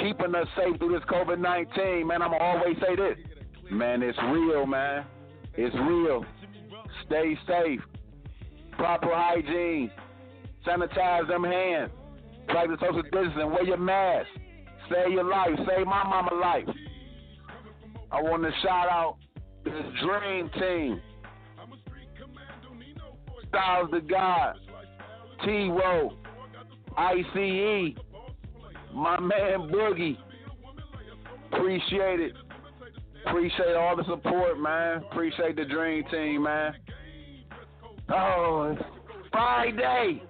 keeping us safe through this COVID 19. Man, I'm going to always say this. Man, it's real, man. It's real. Stay safe. Proper hygiene. Sanitize them hands. Practice social distancing. Wear your mask. Save your life. Save my mama life. I want to shout out this dream team. Styles the God, T Row, ICE, my man Boogie. Appreciate it. Appreciate all the support, man. Appreciate the dream team, man. Oh, Friday.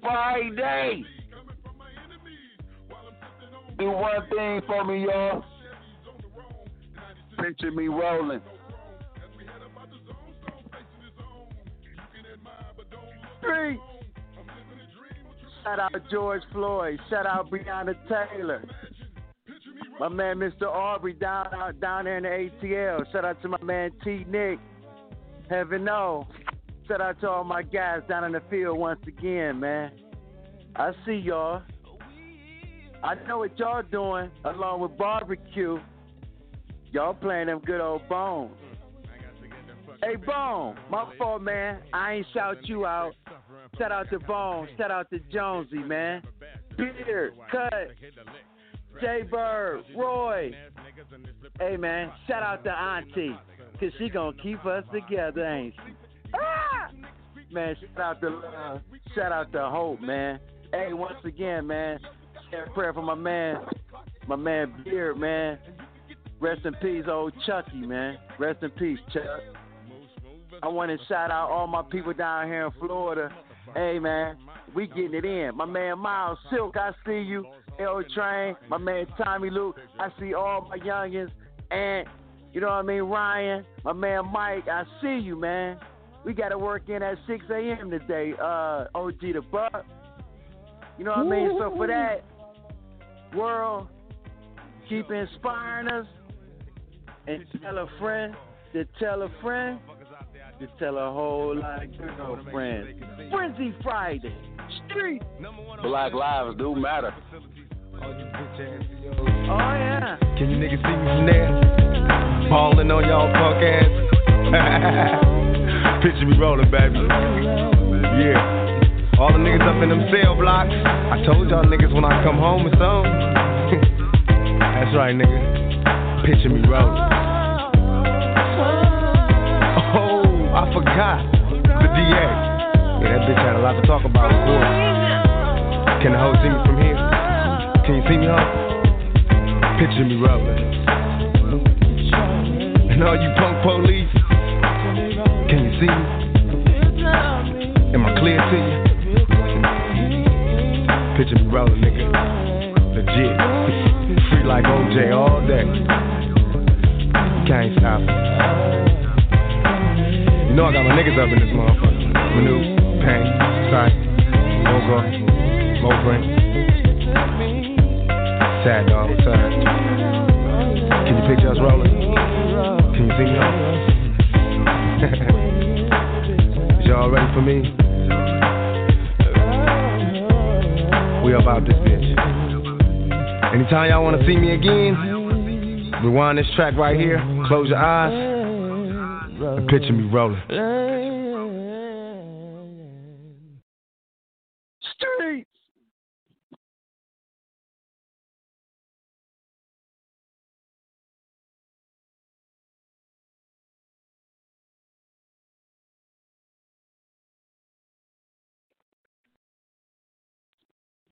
Friday. Do one thing for me, y'all. Picture me rolling. Street. Shout out George Floyd. Shout out Breonna Taylor. My man Mr. Aubrey down out down there in the ATL. Shout out to my man T Nick. Heaven know. Shout out to all my guys down in the field once again, man. I see y'all. I know what y'all doing along with barbecue. Y'all playing them good old bones. Hey Bone, my fault man. I ain't shout you out. Shout out to Bone. Shout out to Jonesy, man. Beard, Cut, Jay Bird, Roy. Hey man, shout out to Auntie. Cause she gonna keep us together, ain't she? Ah! Man, shout out to love. Shout out to Hope, man. Hey, once again, man. A prayer for my man, my man Beard, man. Rest in peace, old Chucky, man. Rest in peace, Chuck. I want to shout out all my people down here in Florida. Hey, man, we getting it in. My man Miles Silk, I see you. L Train, my man Tommy Luke, I see all my youngins. And, you know what I mean, Ryan, my man Mike, I see you, man. We got to work in at 6 a.m. today, uh, OG the Buck. You know what I mean? So for that, world, keep inspiring us and tell a friend to tell a friend to tell a whole lot of girlfriends. Frenzy Friday, Street. Black lives do matter. Oh yeah. Can you niggas see me from there? Ballin' on y'all punk ass. Picture me rolling, baby. Yeah. All the niggas up in them cell blocks. I told y'all niggas when I come home or something. That's right, nigga. Picture me rolling. Oh, I forgot. The DA. Yeah, that bitch had a lot to talk about. Can the hoe see me from here? Can you see me, hoe? Picture me rolling. And all you punk police, can you see me? Am I clear to you? Picture me rolling, nigga. Legit. Free like OJ all day. Can't stop. You know I got my niggas up in this motherfucker. Manu, Pain, Sight, Mogo, Mobrin. Sad dog, up? Can you picture us rolling? Can you see me on? Is y'all ready for me? We about this bitch. Anytime y'all wanna see me again, rewind this track right here, close your eyes, and picture me rolling.